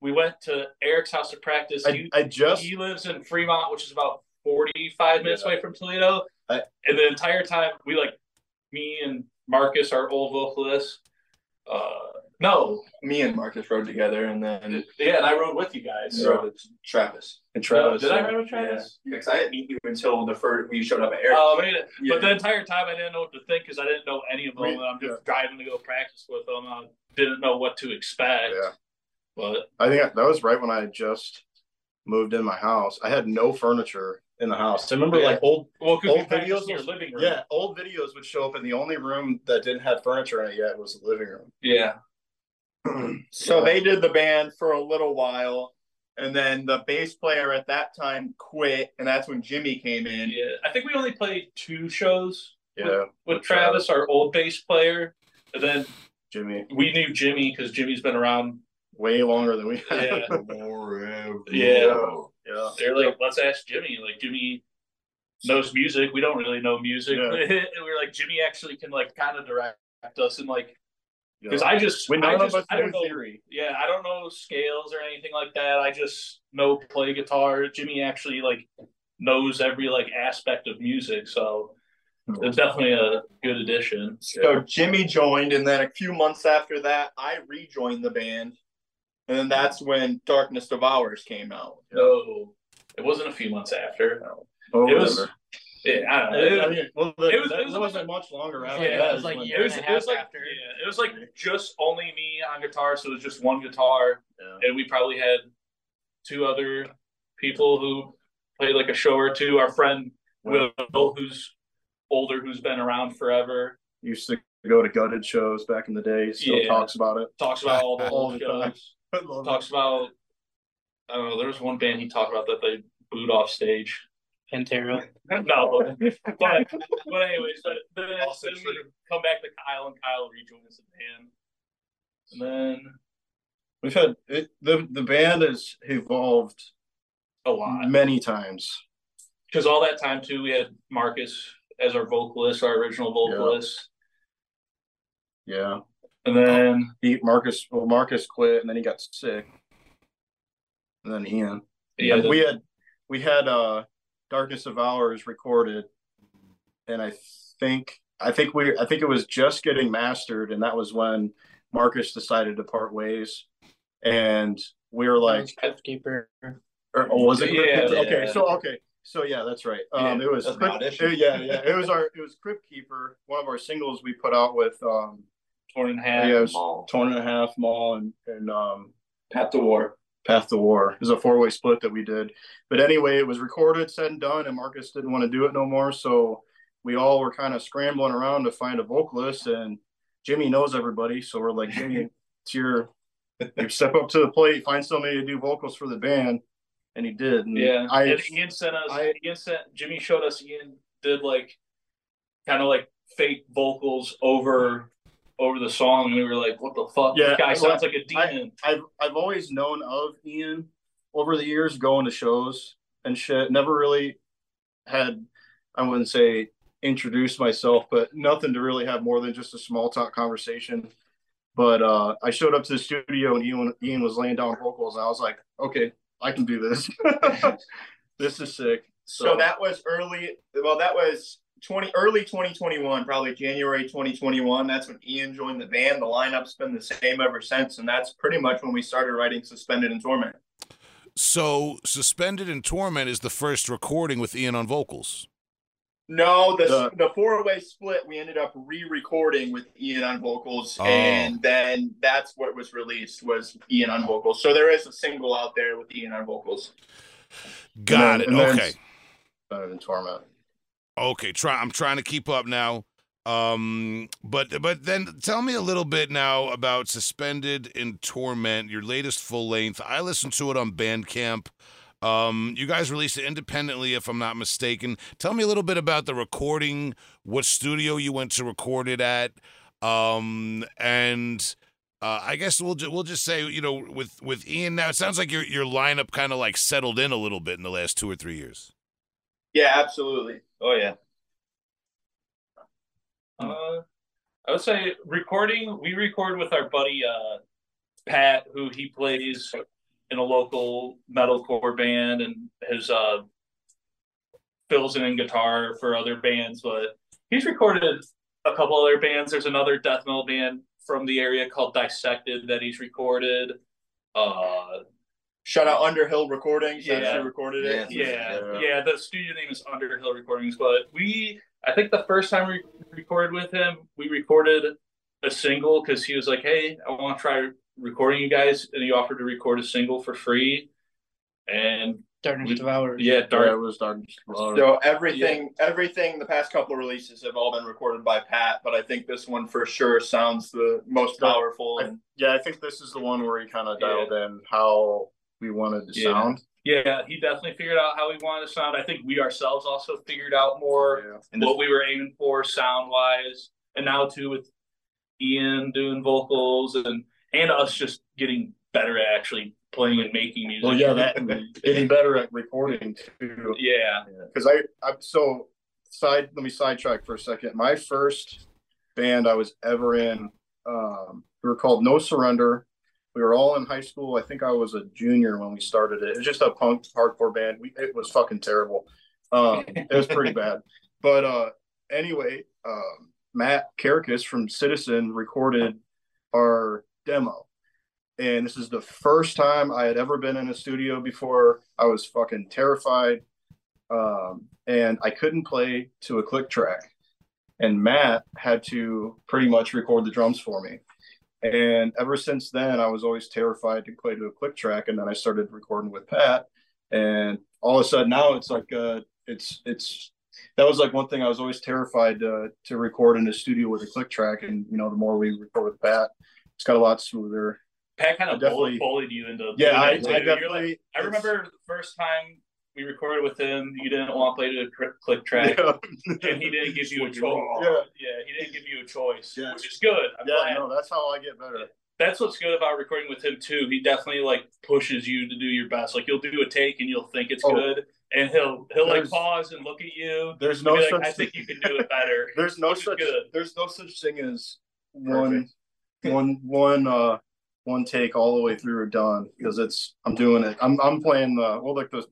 we went to Eric's house to practice. I, He- I just he lives in Fremont, which is about 45 minutes Yeah. away from Toledo. I- and the entire time, we like, me and Marcus, our old vocalist, uh, no, Me and Marcus rode together, and then yeah, and I rode with you guys. rode with Travis. and Travis. did I ride with Travis? Because I didn't meet you until the first when you showed up at Eric. Oh, man. Yeah. But the entire time, I didn't know what to think because I didn't know any of them. We- and I'm just driving to go practice with them. I didn't know what to expect. Yeah. But I think that was right when I just moved in my house. I had no furniture in the house. I remember Yeah. like old well, Old videos in your living room. yeah, old videos would show up and the only room that didn't have furniture in it yet was the living room. Yeah. So they did the band for a little while, and then the bass player at that time quit, and that's when Jimmy came in. Yeah. I think we only played two shows Yeah, with Travis, our old bass player. And then Jimmy, we knew Jimmy because Jimmy's been around. way longer than we have. Yeah. Forever. Yeah. Yeah. They're like, let's ask Jimmy. Like Jimmy knows music. We don't really know music. Yeah. and we're like Jimmy actually can like kind of direct us and like Yeah. because I just I just I don't know theory. yeah I don't know scales or anything like that. I just know play guitar. Jimmy actually like knows every like aspect of music, so hmm. it's definitely a good addition. So Jimmy joined, and then a few months after that, I rejoined the band, and then that's when Darkness Devours came out. No, it wasn't a few months after. Oh, It was. whatever. Yeah, I don't know. I It- mean, well, that, it was- that it was wasn't much longer after Yeah, that. it was like when- year it was, and a it was like after. yeah, it was like just only me on guitar, so it was just one guitar, Yeah. and we probably had two other people who played like a show or two. Our friend Will, who's older, who's been around forever, used to go to gutted shows back in the day. Still Yeah. talks about it talks about all the old the shows. Talks about I don't know. There was one band he talked about that they booed off stage. Pantera. no, but, but but anyways, but then, Also then we come back to Kyle, and Kyle rejoins the band, and then We've had it, the the band has evolved a lot. many times. because all that time too, we had Marcus as our vocalist, our original vocalist, Yeah, and then he Marcus. Well, Marcus quit, and then he got sick, and then Ian. yeah, And we had we had uh Darkness Devours recorded, and I think I think we I think it was just getting mastered, and that was when Marcus decided to part ways, and we were like, Crypt Keeper. or, oh, was it? Yeah, okay, yeah. so okay, so yeah, that's right. Um, Yeah, it was that's Crypt- my audition. yeah, yeah, it was our it was Crypt Keeper, one of our singles we put out with um torn in half. yeah, it was Mall. torn in a half mall and and um Path to War. Path to War. Was a four way split that we did. But anyway, it was recorded, said and done, and Marcus didn't want to do it no more. So we all were kind of scrambling around to find a vocalist, and Jimmy knows everybody. So we're like, Jimmy, it's your you step up to the plate, find somebody to do vocals for the band. And he did. And Yeah, I and Ian sent us. I- Ian sent Jimmy showed us. Ian did like kind of like fake vocals over over the song, and we were like, "What the fuck? Yeah, this guy well, sounds like a demon." I've I've always known of Ian over the years going to shows and shit. Never really had I wouldn't say introduced myself, but nothing to really have more than just a small talk conversation. But uh, I showed up to the studio and Ian Ian was laying down vocals, and I was like, okay, I can do this. this is sick. So that was early. Well, that was twenty early twenty twenty one, probably January twenty twenty one. That's when Ian joined the band. The lineup's been the same ever since, and that's pretty much when we started writing "Suspended in Torment." So, Suspended in Torment is the first recording with Ian on vocals. No, the The- the, four way split we ended up re-recording with Ian on vocals, Oh. and then that's what was released was Ian on vocals. So there is a single out there with Ian on vocals. Got then- it. and then- Okay. Better than Torment. Okay, try. I'm trying to keep up now. Um, but but then tell me a little bit now about Suspended in Torment, your latest full length. I listened to it on Bandcamp. Um, you guys released it independently, if I'm not mistaken. Tell me a little bit about the recording, what studio you went to record it at, um, and uh, I guess we'll ju- we'll just say you know with with Ian now. It sounds like your your lineup kind of like settled in a little bit in the last two or three years. Yeah, absolutely. Oh yeah. Uh, I would say recording. We record with our buddy uh, Pat, who he plays in a local metalcore band and has uh, fills in guitar for other bands. But he's recorded a couple other bands. There's another death metal band from the area called Dissected that he's recorded. Uh, Shout out Underhill Recordings. Yeah. Actually recorded it. yeah, Yeah. yeah. The studio name is Underhill Recordings, but we, I think the first time we recorded with him, we recorded a single because he was like, "Hey, I want to try recording you guys," and he offered to record a single for free. And Darkness We- Devours. yeah, Yeah, Dark. it was Dark. So everything, everything, the past couple of releases have all been recorded by Pat, but I think this one for sure sounds the most powerful. I- And yeah, I think this is the one where he kind of Yeah. dialed in how we wanted to Yeah. sound. Yeah, he definitely figured out how we wanted to sound. I think we ourselves also figured out more Yeah. And what we were aiming for sound wise, and now too with Ian doing vocals and and us just getting better at actually playing and making music. Well, yeah, that and getting better at recording too. yeah. Because I, I so side. Let me sidetrack for a second. My first band I was ever in, um, we were called No Surrender. We were all in high school. I think I was a junior when we started it. It was just a punk hardcore band. We, it was fucking terrible. Um, it was pretty bad. But uh, anyway, um, Mat Kerekes from Citizen recorded our demo. And this is the first time I had ever been in a studio before. I was fucking terrified. Um, and I couldn't play to a click track. And Matt had to pretty much record the drums for me. And ever since then, I was always terrified to play to a click track. And then I started recording with Pat. And all of a sudden now it's like, uh, it's, it's, that was like one thing I was always terrified uh, to record in a studio with a click track. And, you know, the more we record with Pat, it's got a lot smoother. Pat kind of bullied, bullied you into. Yeah, I, I doing that, too. You're definitely. like- I remember the first time we recorded with him. You didn't want to play to a cr- click track, Yeah. and he didn't give you a choice. it all. Yeah, he didn't give you a choice, Yeah. which is good. I'm Yeah, glad. no, that's how I get better. That's what's good about recording with him too. He definitely like pushes you to do your best. Like you'll do a take and you'll think it's Oh. good, and he'll he'll like pause and look at you. There's no like, such I think you can do it better. there's no such good. there's no such thing as one one one uh one take all the way through or done because it's I'm doing it. I'm I'm playing the well like the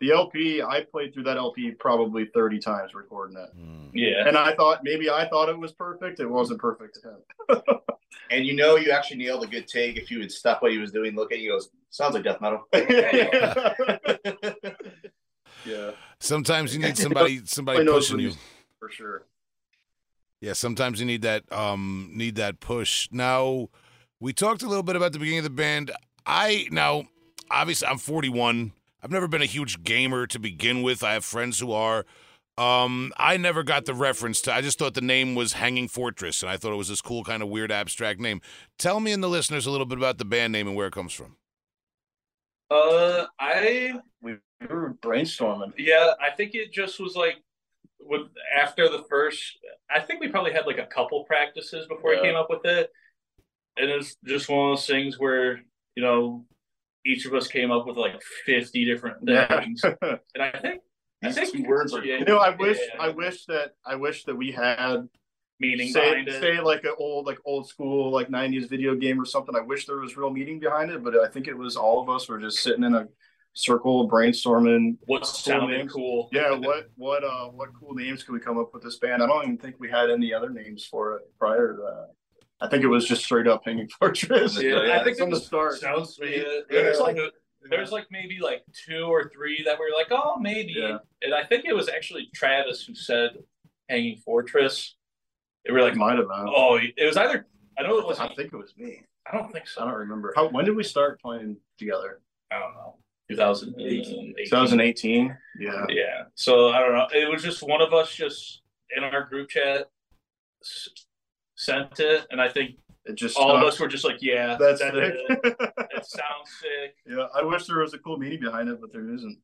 the LP I played through that LP probably 30 times recording it. Mm. Yeah. And I thought maybe I thought it was perfect. It wasn't perfect to him. And you know you actually nailed a good take if you would stop what he was doing, look at you, goes, sounds like death metal. yeah, Sometimes you need somebody somebody pushing you. for sure. Yeah, sometimes you need that um need that push. Now, we talked a little bit about the beginning of the band. I now obviously I'm 41. I've never been a huge gamer to begin with. I have friends who are. Um, I never got the reference to. I just thought the name was Hanging Fortress, and I thought it was this cool kind of weird abstract name. Tell me and the listeners a little bit about the band name and where it comes from. Uh, I We were brainstorming. yeah, I think it just was like with after the first. I think we probably had like a couple practices before Yeah. he came up with it, and it's just one of those things where you know each of us came up with like fifty different things, and I think I These think two words are- yeah, You know, I wish yeah, I wish that I wish that we had meaning say, behind it. say like an old like old school like 90s video game or something. I wish there was real meaning behind it but i think it was all of us were just sitting in a circle brainstorming what sounding names. cool. yeah what what uh what cool names could we come up with this band? I don't even think we had any other names for it prior to that i think it was just straight up hanging fortress Yeah, I think from the start Sounds sweet. Yeah. There's like there's like maybe like two or three that were like, oh, maybe. Yeah. And I think it was actually Travis who said Hanging Fortress. It were like like, might have been oh, it was either. I know it was. i think it was me I don't think so. i don't remember how when did we start playing together I don't know. 2018. 2018 yeah Yeah. So I don't know. It was just one of us just in our group chat s- sent it, and I think it just all of us were just like, yeah, that's that's sick. it. It sounds sick. Yeah, I wish there was a cool meaning behind it, but there isn't.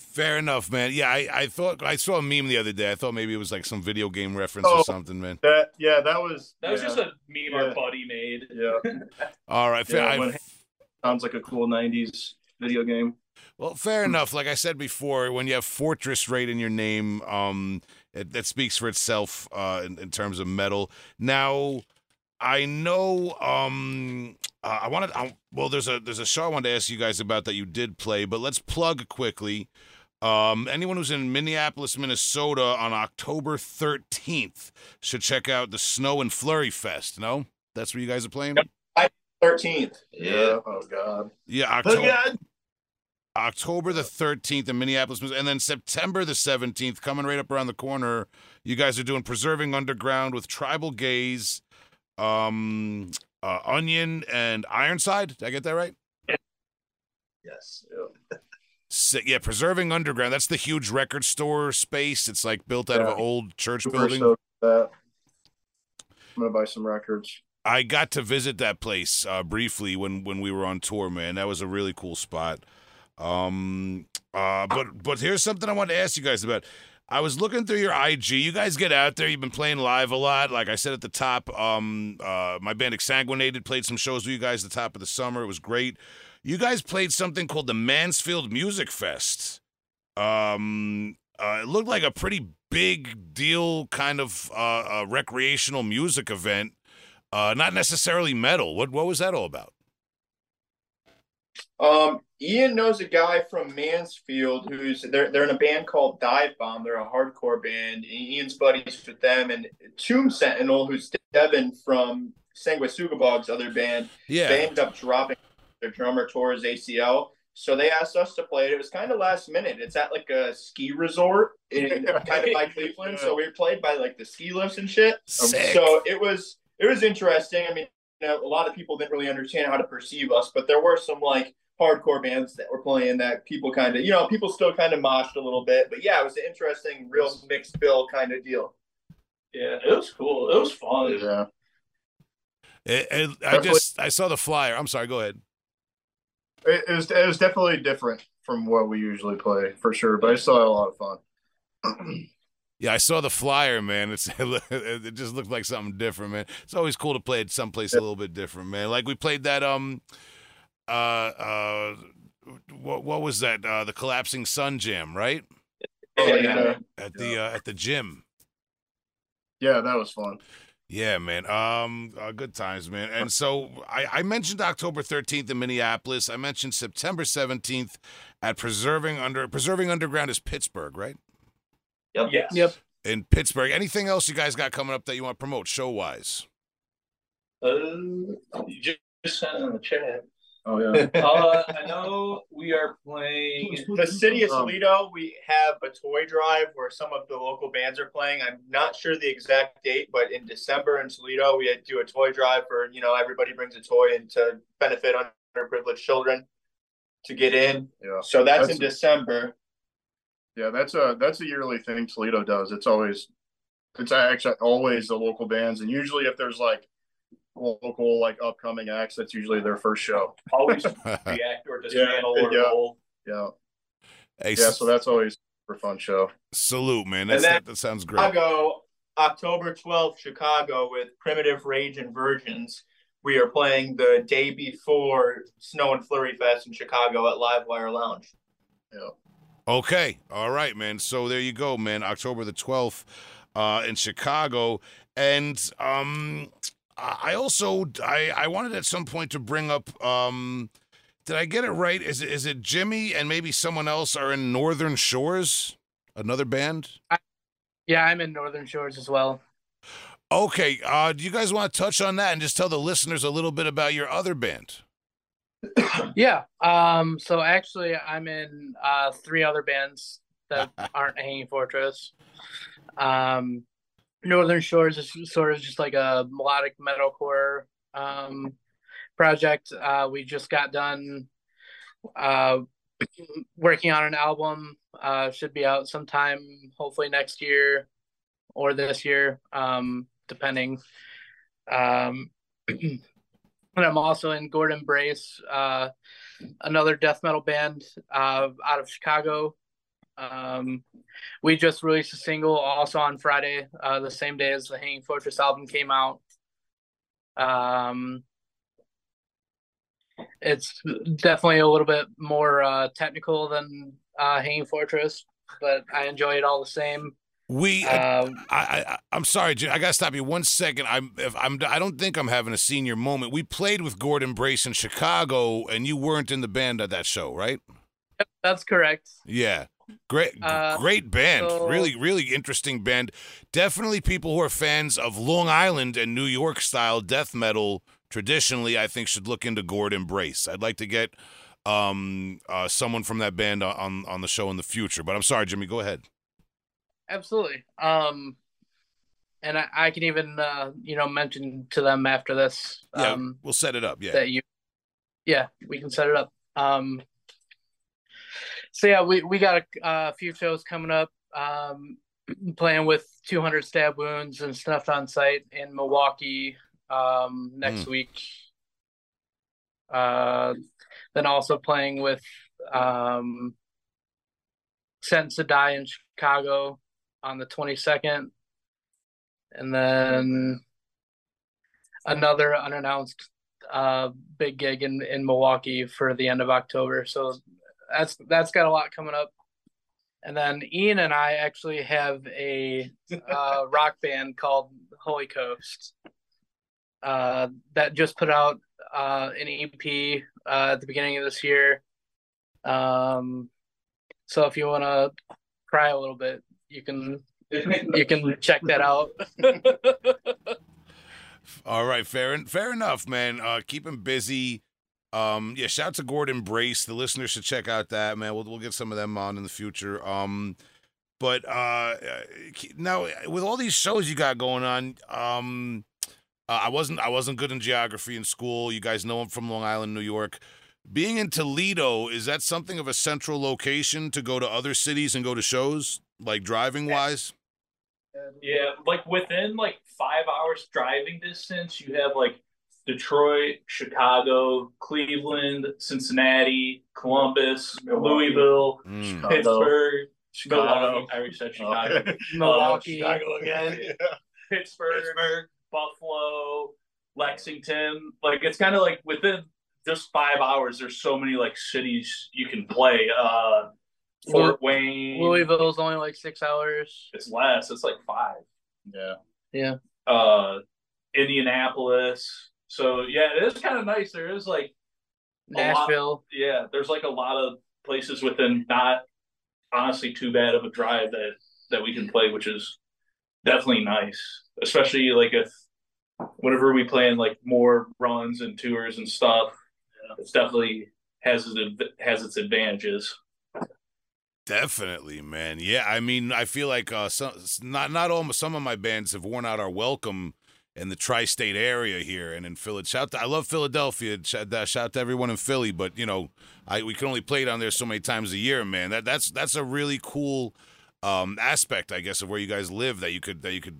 Fair enough, man. Yeah, I, I thought I saw a meme the other day. I thought maybe it was like some video game reference Oh. or something, man. That yeah, that was That was just a meme Yeah. our buddy made. yeah. All right, fair. Yeah, I- Sounds like a cool '90s video game. Well, fair enough. Like I said before, when you have Fortress Rate in your name, um, it, that speaks for itself uh, in, in terms of metal. Now, I know. Um, uh, I wanted. I, well, there's a there's a show I wanted to ask you guys about that you did play, but let's plug quickly. Um, anyone who's in Minneapolis, Minnesota on October 13th should check out the Snow and Flurry Fest. No, that's where you guys are playing. Thirteenth. Yeah. Oh God. Yeah, October. October the 13th in Minneapolis, and then September the 17th, coming right up around the corner. You guys are doing Preserving Underground with Tribal Gaze, um, uh, Onion, and Ironside. Did I get that right? Yes. Si- yeah, Preserving Underground. That's the huge record store space. It's like built out of an old church building. I'm gonna buy some records. I got to visit that place uh, briefly when when we were on tour, man. That was a really cool spot. Um, uh, but but here's something I wanted to ask you guys about. I was looking through your IG. You guys get out there. You've been playing live a lot. Like I said at the top, um, uh, my band Exsanguinated played some shows with you guys at the top of the summer. It was great. you guys played something called the Mansfield Music Fest. Um, uh, it looked like a pretty big deal, kind of uh, recreational music event. Uh, not necessarily metal. What what was that all about? Um, Ian knows a guy from Mansfield who's they're they're in a band called Dive Bomb. They're a hardcore band. Ian's buddies with them, and Tomb Sentinel, who's Devin from Sanguisugabogg's other band. Yeah, They ended up dropping their drummer towards ACL. So they asked us to play it. It was kind of last minute. It's at like a ski resort in kind of by Cleveland. So we played by like the ski lifts and shit. Sick. So it was it was interesting. I mean, you know, a lot of people didn't really understand how to perceive us, but there were some like hardcore bands that were playing that people kind of, you know, people still kind of moshed a little bit. But yeah, it was an interesting, real mixed bill kind of deal. Yeah, it was cool. It was fun. Yeah. It- it- I just I saw the flyer. I'm sorry. Go ahead. It, it was it was definitely different from what we usually play for sure, but I still had a lot of fun. Yeah, I saw the flyer, man. It's it just looked like something different, man. It's always cool to play at someplace a little bit different, man. Like we played that um uh uh what what was that? Uh the collapsing sun jam, right? Oh, Yeah. yeah. At the uh, at the gym. yeah, that was fun. Yeah, man. Um, uh, good times, man. And so I, I mentioned October 13th in Minneapolis. I mentioned September 17th at Preserving Under Preserving Underground is Pittsburgh, right? Yes. Yep. In Pittsburgh. Anything else you guys got coming up that you want to promote show wise? Uh, you just, just sent in the chat. Oh yeah. Uh, I know we are playing. The city of Um, Toledo, we have a toy drive where some of the local bands are playing. I'm not sure the exact date, but in December in Toledo, we do a toy drive for you know everybody brings a toy and to benefit underprivileged children to get in. Yeah. So that's, That's- in December. Yeah, that's a that's a yearly thing Toledo does. It's always it's actually always the local bands, and usually if there's like local like upcoming acts, that's usually their first show. Always react or dismantle or yeah. roll. Yeah, Hey, yeah. So that's always a fun show. salute, man. That's, that, that sounds great. Chicago, October 12th, Chicago with Primitive Rage and Virgins. We are playing the day before Snow and Flurry Fest in Chicago at Livewire Lounge. Yeah. Okay. All right, man. So there you go, man. October the 12th uh, in Chicago. And um, I I also I, I wanted at some point to bring up um, did I get it right? Is it, is it Jimmy and maybe someone else are in Northern Shores? Another band? Yeah, I'm in Northern Shores as well. Okay. Uh, do you guys want to touch on that and just tell the listeners a little bit about your other band? Yeah. Um. So actually, I'm in uh three other bands that aren't Hanging Fortress. Um, Northern Shores is sort of just like a melodic metalcore um project. Uh, we just got done uh working on an album. Uh, should be out sometime, hopefully next year or this year, um, depending. Um. And I'm also in Gordon Brace, uh, another death metal band uh, out of Chicago. Um, we just released a single also on Friday, uh, the same day as the Hanging Fortress album came out. Um, it's definitely a little bit more uh, technical than uh, Hanging Fortress, but I enjoy it all the same. We, Um, I, I, I'm sorry. I gotta stop you one second. I'm, if I'm, I don't think I'm having a senior moment. We played with Gordon Brace in Chicago, and you weren't in the band at that show, right? that's correct. Yeah, great, Uh, great band. so- really, really interesting band. Definitely people who are fans of Long Island and New York style death metal. Traditionally, I think should look into Gordon Brace. I'd like to get um uh, someone from that band on on the show in the future. But I'm sorry, Jimmy. Go ahead. Absolutely. Um, and I, I can even uh, you know mention to them after this. Yeah, Um, we'll set it up. Yeah. that you yeah we can set it up um so yeah we we got a, a few shows coming up um playing with 200 stab wounds and Snuffed on Sight in milwaukee um next week. Uh then also playing with um Sentence to Die in Chicago on the 22nd and then another unannounced uh, big gig in in Milwaukee for the end of October. So that's that's got a lot coming up. And then Ian and I actually have a uh, rock band called Holy Coast uh, that just put out uh, an EP uh, at the beginning of this year. Um, so if you want to cry a little bit, you can you can check that out. All right, fair fair enough, man. Uh, keep him busy. Um, yeah, shout out to Gordon Brace. The listeners should check out that man. We'll we'll get some of them on in the future. Um, but uh, now with all these shows you got going on, um, uh, I wasn't I wasn't good in geography in school. You guys know I'm from Long Island, New York. Being in Toledo, is that something of a central location to go to other cities and go to shows, like driving wise? Yeah, like within like five hours driving distance, you have like Detroit, Chicago, Cleveland, Cincinnati, Columbus, Louisville, Mm. Pittsburgh, Chicago. Milwaukee. I already said Chicago. Okay. Milwaukee. Chicago again. Pittsburgh, Buffalo, Lexington. Like it's kind of like within just five hours. There's so many like cities you can play. Uh, Fort Wayne. Louisville's only like six hours. It's less. It's like five. Yeah. Yeah. Uh, Indianapolis. So yeah, it is kind of nice. There is like a lot- Nashville. yeah, there's like a lot of places within not honestly too bad of a drive that that we can play, which is definitely nice. Especially like if whenever we plan like more runs and tours and stuff, it's definitely has its adv- has its advantages. Definitely, man. Yeah, I mean, I feel like uh, some not not all some of my bands have worn out our welcome in the tri-state area here and in Philadelphia. Shout to, I love Philadelphia. Shout, uh, shout to everyone in Philly, but you know, I we can only play down there so many times a year, man. That that's that's a really cool um, aspect, I guess, of where you guys live. That you could that you could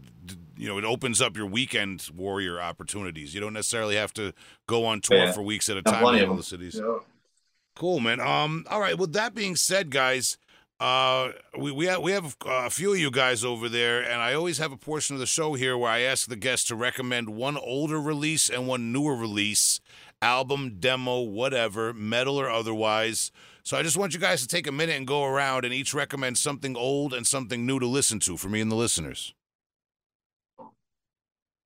you know, it opens up your weekend warrior opportunities. You don't necessarily have to go on tour Yeah. for weeks at a time in all the cities. Yeah. Cool, man. Um, all right. With that being said, guys, uh, we we have, we have a few of you guys over there, and I always have a portion of the show here where I ask the guests to recommend one older release and one newer release, album, demo, whatever, metal or otherwise. So I just want you guys to take a minute and go around and each recommend something old and something new to listen to for me and the listeners.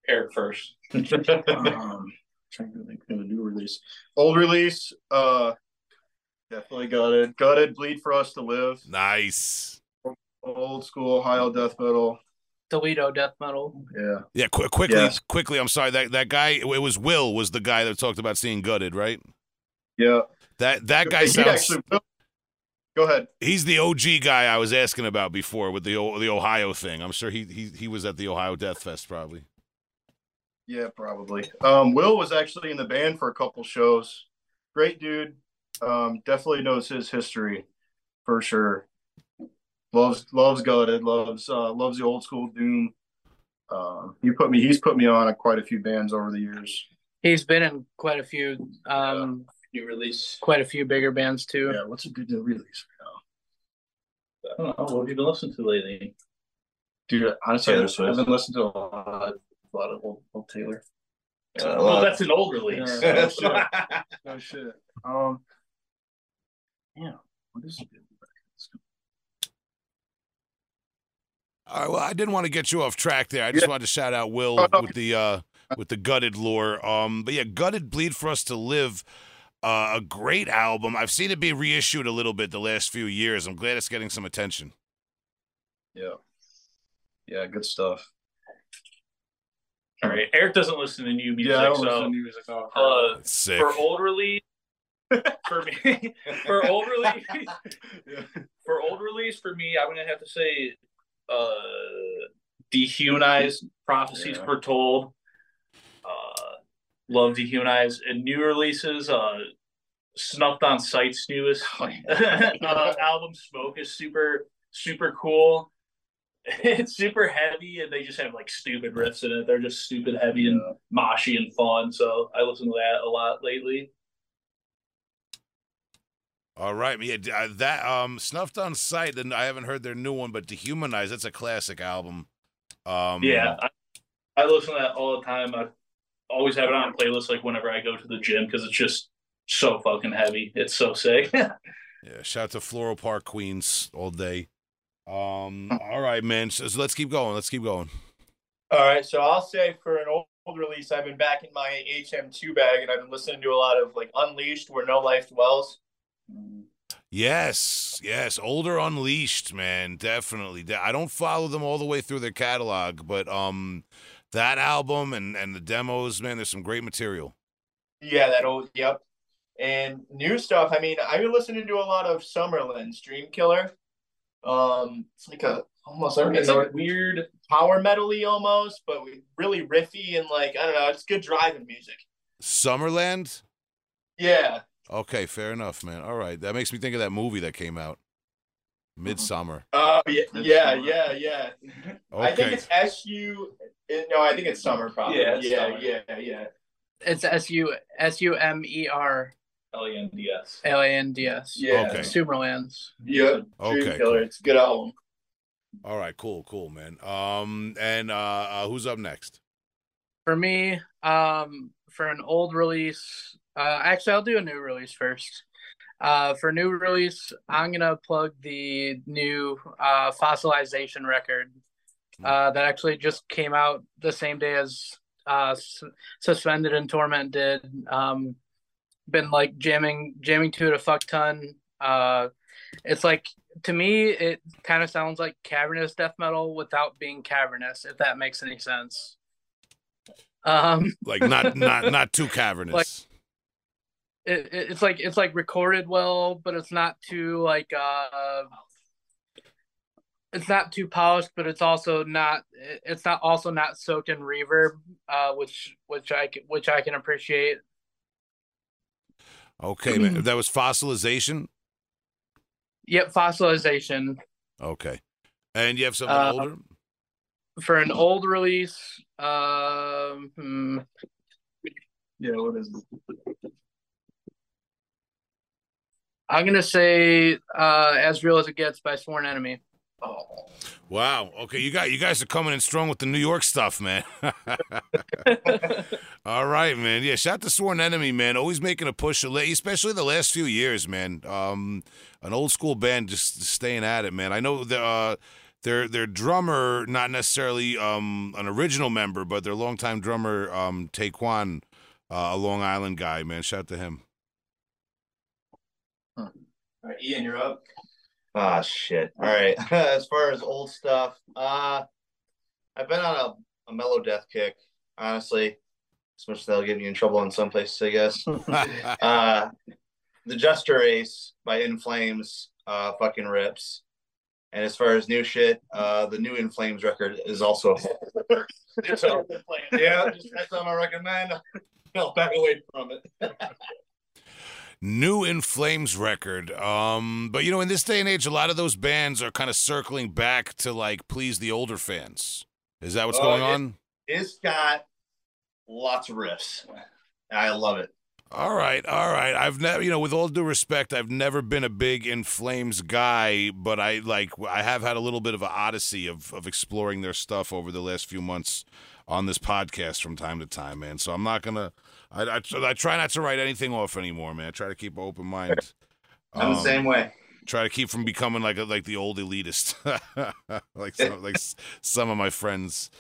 Eric first. um, trying to think of a new release. Old release, uh, definitely gutted. Gutted, bleed for us to live. Nice. Old school Ohio death metal. Toledo death metal. Yeah. Yeah, qu- quickly, Yes. quickly. I'm sorry that that guy. It was Will was the guy that talked about seeing gutted, right? Yeah. That that guy He sounds. actually. Go ahead. He's the OG guy I was asking about before with the the Ohio thing. I'm sure he he he was at the Ohio Death Fest probably. Yeah, probably. Um, Will was actually in the band for a couple shows. Great dude. Um, definitely knows his history for sure. Loves loves gutted. Loves uh, loves the old school doom. Um, he put me. He's put me on quite a few bands over the years. He's been in quite a few um New release. quite a few bigger bands too. Yeah. What's a good new release? Now? I don't know. What have you been listening to lately? Dude, honestly, Taylor I've Swift. been listening to a lot, a lot of old, old Taylor. Uh, well, well, that's an old release. Yeah, no shit. No shit. Um, yeah. What is it? All right, well, I didn't want to get you off track there. I just Yeah. wanted to shout out Will Oh, no. with the uh with the gutted lore. Um, but yeah, gutted bleed for us to live. Uh, a great album. I've seen it be reissued a little bit the last few years. I'm glad it's getting some attention. Yeah. Yeah, good stuff. All right. Eric doesn't listen to new music, Yeah, I don't so listen to music. No, uh, sick. for old release, for me, for old release, yeah. for old release, for me, I'm gonna have to say, uh, dehumanized prophecies Yeah. foretold. Uh, love dehumanized and new releases. Uh, snuffed on sight's newest uh, album, Smoke is super super cool. It's super heavy, and they just have like stupid riffs in it. They're just stupid heavy and moshy and fun. So I listen to that a lot lately. All right, yeah, uh, that um snuffed on sight, Then I haven't heard their new one, but dehumanize. That's a classic album. Um, Yeah, I, I listen to that all the time. I always have it on playlist like whenever I go to the gym because it's just so fucking heavy. It's so sick. Yeah, shout out to Floral Park Queens all day. Um, all right, man. So, so let's keep going. Let's keep going. All right, so I'll say for an old, old release, I've been back in my HM2 bag, and I've been listening to a lot of like Unleashed, where no life dwells. Yes, yes. Older Unleashed, man, definitely. I don't follow them all the way through their catalog, but um, that album and and the demos, man, there's some great material. Yeah, that old, yep. And new stuff. I mean, I've been listening to a lot of Sumerlands' Dream Killer. Um, it's like a almost I don't it's know like weird. power metal-y almost, but really riffy and like I don't know, it's good driving music. Summerland. Yeah, Okay, fair enough, man. All right, that makes me think of that movie that came out, Midsommar. Oh yeah, That's yeah, yeah, yeah. I think it's S U. No, I think it's summer. Probably. Yeah, it's yeah, summer. yeah, yeah. It's S U S U M E R L E N D S. L A N D S. Yeah. Okay. Sumerlands. Yep. Okay, Dream Killer. It's a good album. all right, cool, cool, man. Um, and uh, uh who's up next? For me, um, for an old release, uh, actually, I'll do a new release first. Uh, for new release, I'm gonna plug the new uh, fossilization record uh, that actually just came out the same day as uh, S- suspended and torment did. Um, been like jamming jamming to it a fuck ton. Uh, it's like to me, it kind of sounds like cavernous death metal without being cavernous, if that makes any sense. Um, Like not not not too cavernous. it, it- it's like it's like recorded well, but it's not too like uh it's not too polished, but it's also not it's not also not soaked in reverb, uh which which I which I can appreciate. okay, man. That was fossilization. Yep, fossilization Okay, and you have something Uh, older. for an old release. Um, hmm, Yeah, what is it? I'm gonna say uh, "As Real as It Gets" by Sworn Enemy. Oh. Wow. Okay, you got you guys are coming in strong with the New York stuff, man. All right, man. Yeah, shout to Sworn Enemy, man. Always making a push, especially the last few years, man. Um, an old school band just staying at it, man. I know the uh, their their drummer, not necessarily um an original member, but their longtime drummer, um, Taekwon, uh, a Long Island guy, man. Shout out to him. All right, Ian, you're up. Ah, shit. All right. as far as old stuff, uh, I've been on a, a mellow death kick, honestly. As much as that'll get me in trouble in some places, I guess. uh, the Jester Race by In Flames uh, fucking rips. And as far as new shit, uh, the new In Flames record is also. so, yeah, just, that's what I recommend. I'll back away from it. New In Flames record. Um, but you know, in this day and age, a lot of those bands are kind of circling back to like please the older fans. Is that what's Oh, going it- on? It's got lots of riffs. I love it. All right, all right. I've never, you know, with all due respect, I've never been a big In Flames guy, but I like, I have had a little bit of an odyssey of of exploring their stuff over the last few months on this podcast from time to time, man. So I'm not gonna, I, I, I try not to write anything off anymore, man. I try to keep an open mind. I'm the Um, same way. try to keep from becoming like a, like the old elitist, like some, like some of my friends.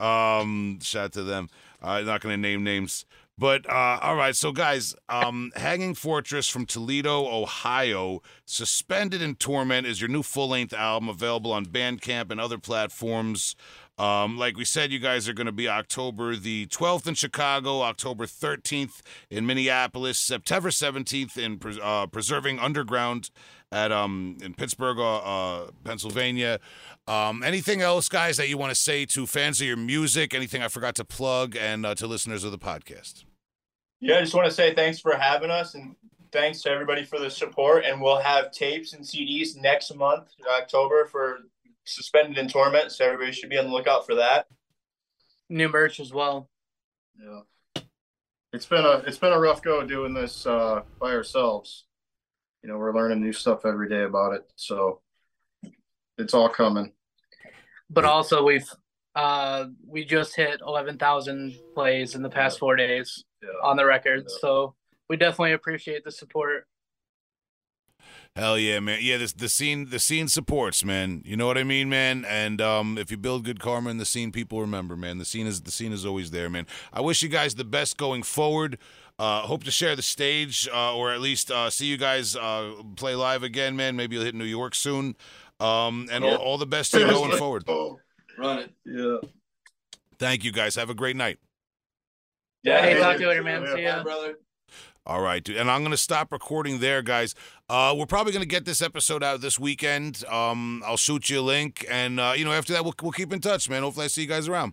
Um, shout out to them. I'm not going to name names, but uh, all right. So guys, um, Hanging Fortress from Toledo, Ohio, Suspended in Torment is your new full length album available on Bandcamp and other platforms. Um, like we said, you guys are going to be October the 12th in Chicago, October 13th in Minneapolis, September 17th in uh, Preserving Underground at um in Pittsburgh, uh, uh, Pennsylvania. Um, anything else, guys, that you want to say to fans of your music? Anything I forgot to plug and uh, to listeners of the podcast? Yeah, I just want to say thanks for having us and thanks to everybody for the support. And we'll have tapes and CDs next month, October, for Suspended in Torment. So everybody should be on the lookout for that. New merch as well. Yeah. It's been a it's been a rough go doing this uh by ourselves. You know, we're learning new stuff every day about it. So it's all coming. But also we've Uh, we just hit eleven thousand plays in the past four days Yeah. on the record, Yeah. so we definitely appreciate the support. Hell yeah, man. Yeah, this the scene the scene supports, man. You know what I mean, man? And um if you build good karma in the scene, people remember, man. The scene is the scene is always there, man. I wish you guys the best going forward. Uh hope to share the stage uh or at least uh see you guys uh play live again, man. Maybe you'll hit New York soon. Um and all, all the best to you going forward. Oh, run it. Yeah. Thank you guys. Have a great night. Yeah, hey, talk to you later, man. See ya. brother. All right, dude. And I'm gonna stop recording there, guys. Uh, we're probably gonna get this episode out this weekend. Um, I'll shoot you a link, and uh, you know, after that, we'll we'll keep in touch, man. Hopefully, I see you guys around.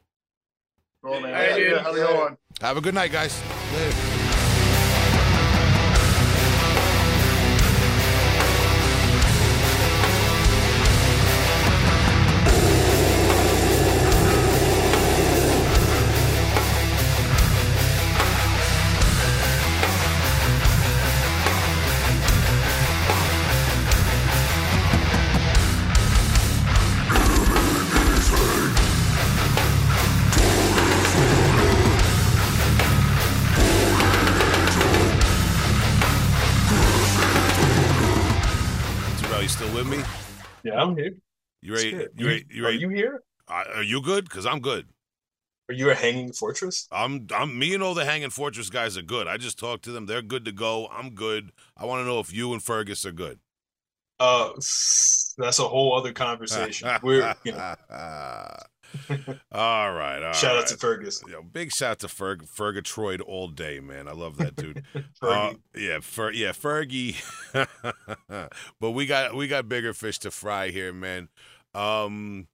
Cool, man. All right, dude. How's it going? Have a good night, guys. Later. I'm here. You ready? You ready? You Are ready? you here? Uh, are you good? Cause I'm good. Are you a hanging fortress? I'm. I'm. Me and all the Hanging Fortress guys are good. I just talked to them. They're good to go. I'm good. I want to know if you and Fergus are good. Uh, that's a whole other conversation. We're, you know, all right. All shout right. out to Fergus. Yo, big shout out to Ferg Fergatroyd all day, man. I love that dude. Uh, yeah, Fer- yeah, Fergie. but we got we got bigger fish to fry here, man. Um,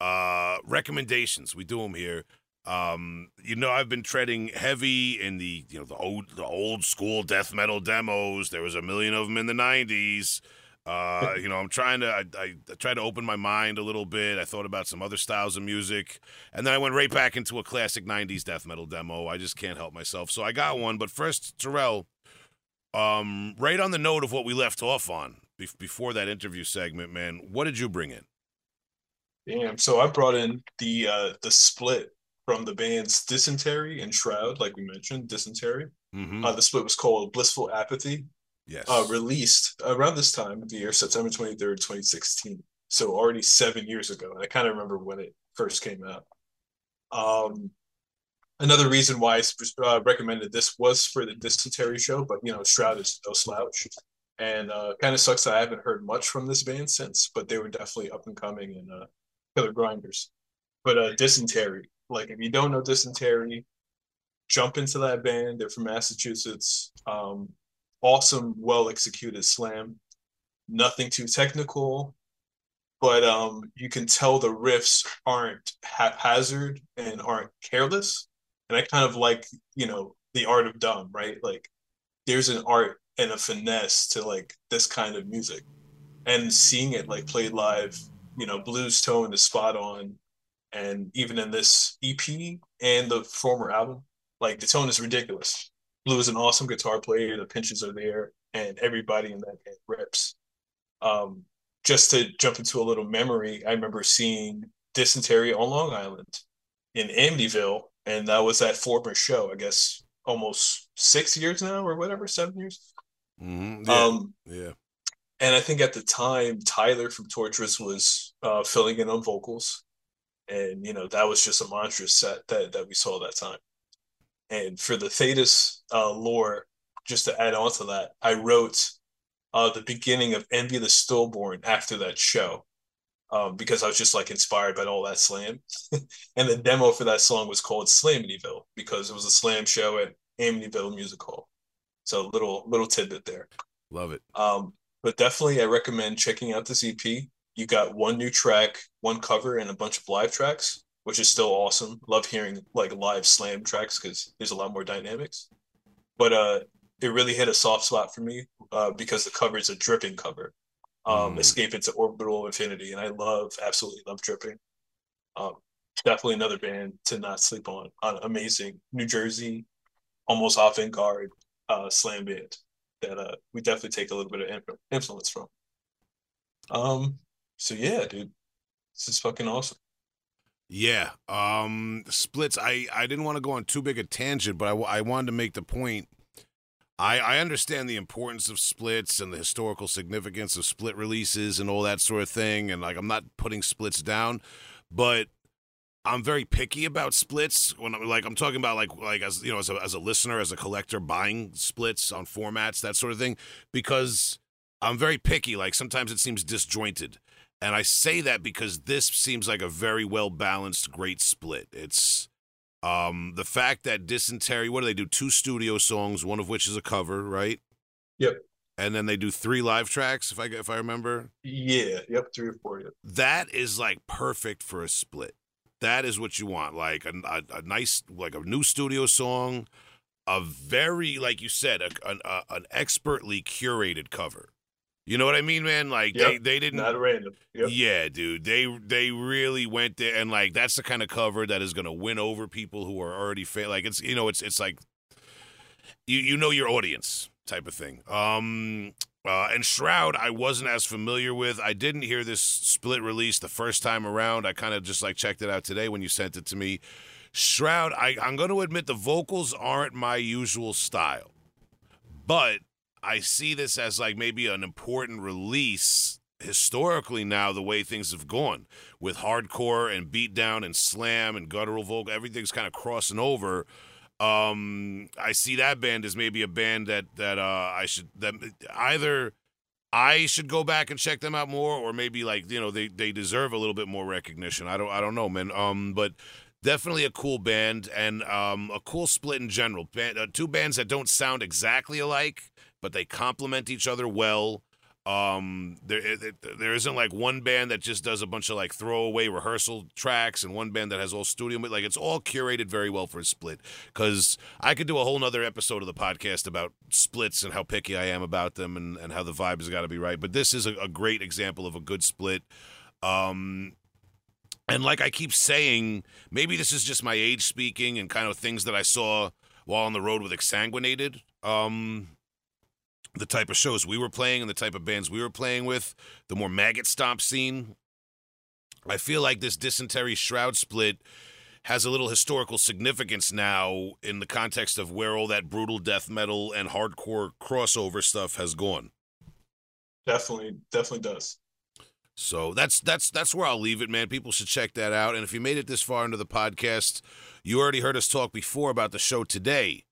uh, recommendations. We do them here. Um, you know, I've been treading heavy in the you know the old the old school death metal demos. There was a million of them in the '90s. Uh, you know, I'm trying to I, I, I tried to open my mind a little bit. I thought about some other styles of music, and then I went right back into a classic '90s death metal demo. I just can't help myself. So I got one. But first, Terrell, um, right on the note of what we left off on be- before that interview segment, man. What did you bring in? Damn. So I brought in the uh the split from the bands Dysentery and Shroud, like we mentioned, Dysentery. Mm-hmm. Uh, the split was called Blissful Apathy. Yes. Uh, released around this time of the year, September twenty third, twenty sixteen. So already seven years ago. And I kind of remember when it first came out. Um, another reason why I uh, recommended this was for the Dysentery show, but you know, Shroud is no slouch. And uh, kind of sucks that I haven't heard much from this band since, but they were definitely up and coming and uh, killer grinders. But uh, Dysentery, like if you don't know Dysentery, jump into that band. They're from Massachusetts. Um, awesome, well executed slam. Nothing too technical, but um, you can tell the riffs aren't haphazard and aren't careless. And I kind of like, you know, the art of dumb, right? Like there's an art and a finesse to like this kind of music. And seeing it like played live, you know, Blue's tone is spot on. And even in this EP and the former album, like the tone is ridiculous. Blue is an awesome guitar player, the pinches are there, and everybody in that band rips. Um, just to jump into a little memory, I remember seeing Dysentery on Long Island in Amityville, and that was that former show, I guess almost six years now or whatever, seven years. Mm-hmm. Yeah. Um, yeah. and I think at the time, Tyler from Torturous was uh, filling in on vocals. And, you know, that was just a monstrous set that, that we saw that time. And for the Thetis uh, lore, just to add on to that, I wrote uh, the beginning of Envy the Stillborn after that show um, because I was just like inspired by all that slam. and the demo for that song was called Slamityville because it was a slam show at Amityville Music Hall. So little little tidbit there. Love it. Um, but definitely, I recommend checking out this EP. You got one new track, one cover, and a bunch of live tracks, which is still awesome. Love hearing like live slam tracks because there's a lot more dynamics. But uh, it really hit a soft spot for me uh, because the cover is a dripping cover. Um, Mm. Escape into Orbital Infinity, and I love, absolutely love dripping. Um, definitely another band to not sleep on. on amazing New Jersey, almost avant garde uh, slam band that uh, we definitely take a little bit of influence from. Um, so yeah, dude, this is fucking awesome. Yeah. Um, splits. I, I didn't want to go on too big a tangent, but I, I wanted to make the point. I, I understand the importance of splits and the historical significance of split releases and all that sort of thing. And like, I'm not putting splits down, but I'm very picky about splits when I'm like, I'm talking about like, like as you know, as a, as a listener, as a collector buying splits on formats, that sort of thing, because I'm very picky. Like sometimes it seems disjointed. And I say that because this seems like a very well balanced, great split. It's um the fact that Dysentery, what do they do? Two studio songs, one of which is a cover, right? Yep. And then they do three live tracks, if I if I remember. Yeah, yep, three or four. Yep. That is like perfect for a split. That is what you want, like a, a, a nice, like a new studio song, a very, like you said, a, an, a, an expertly curated cover. You know what I mean, man? Like they, Yep, they didn't Not random. Yep. yeah, dude. They they really went there and like that's the kind of cover that is gonna win over people who are already fa- like it's you know it's it's like you you know your audience type of thing. Um uh, and Shroud, I wasn't as familiar with. I didn't hear this split release the first time around. I kind of just like checked it out today when you sent it to me. Shroud, I, I'm going to admit the vocals aren't my usual style, but I see this as like maybe an important release historically now the way things have gone with hardcore and beatdown and slam and guttural vocal everything's kind of crossing over. Um i see that band as maybe a band that that uh i should that either i should go back and check them out more or maybe like you know they they deserve a little bit more recognition. I don't i don't know man. Um but definitely a cool band and um a cool split in general. Band, uh, two bands that don't sound exactly alike but they complement each other well. Um there it, there isn't like one band that just does a bunch of like throwaway rehearsal tracks and one band that has all studio like it's all curated very well for a split. Because i could do a whole nother episode of the podcast about splits and how picky i am about them and, and how the vibe has got to be right but this is a, a great example of a good split. Um and like i keep saying maybe this is just my age speaking and kind of things that i saw while on the road with exsanguinated. Um the type of shows we were playing and the type of bands we were playing with, the more maggot stomp scene. I feel like this dysentery shroud split has a little historical significance now in the context of where all that brutal death metal and hardcore crossover stuff has gone. Definitely, definitely does. So that's that's that's where I'll leave it, man. People should check that out. And if you made it this far into the podcast, you already heard us talk before about the show today.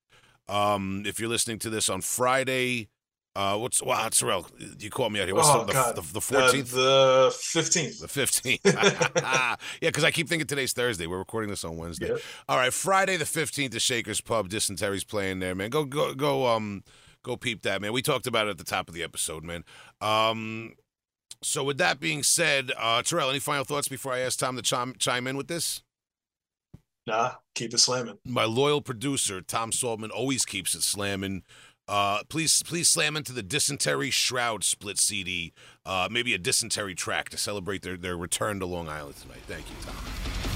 Um, if you're listening to this on Friday, uh, what's wow, Terrell, you caught me out here. What's oh the, Uh, 14th? the fifteenth. The 15th. yeah, because I keep thinking today's Thursday. We're recording this on Wednesday. Yep. All right, Friday the 15th, the Shakers Pub. Dysentery's playing there, man. Go, go, go, um, go peep that, man. We talked about it at the top of the episode, man. Um, so with that being said, uh, Terrell, any final thoughts before I ask Tom to chime, chime in with this? Nah, keep it slamming. My loyal producer, Tom Saltman, always keeps it slamming. Uh, please, please slam into the Dysentery Shroud split CD. Uh, maybe a dysentery track to celebrate their, their return to Long Island tonight. Thank you, Tom.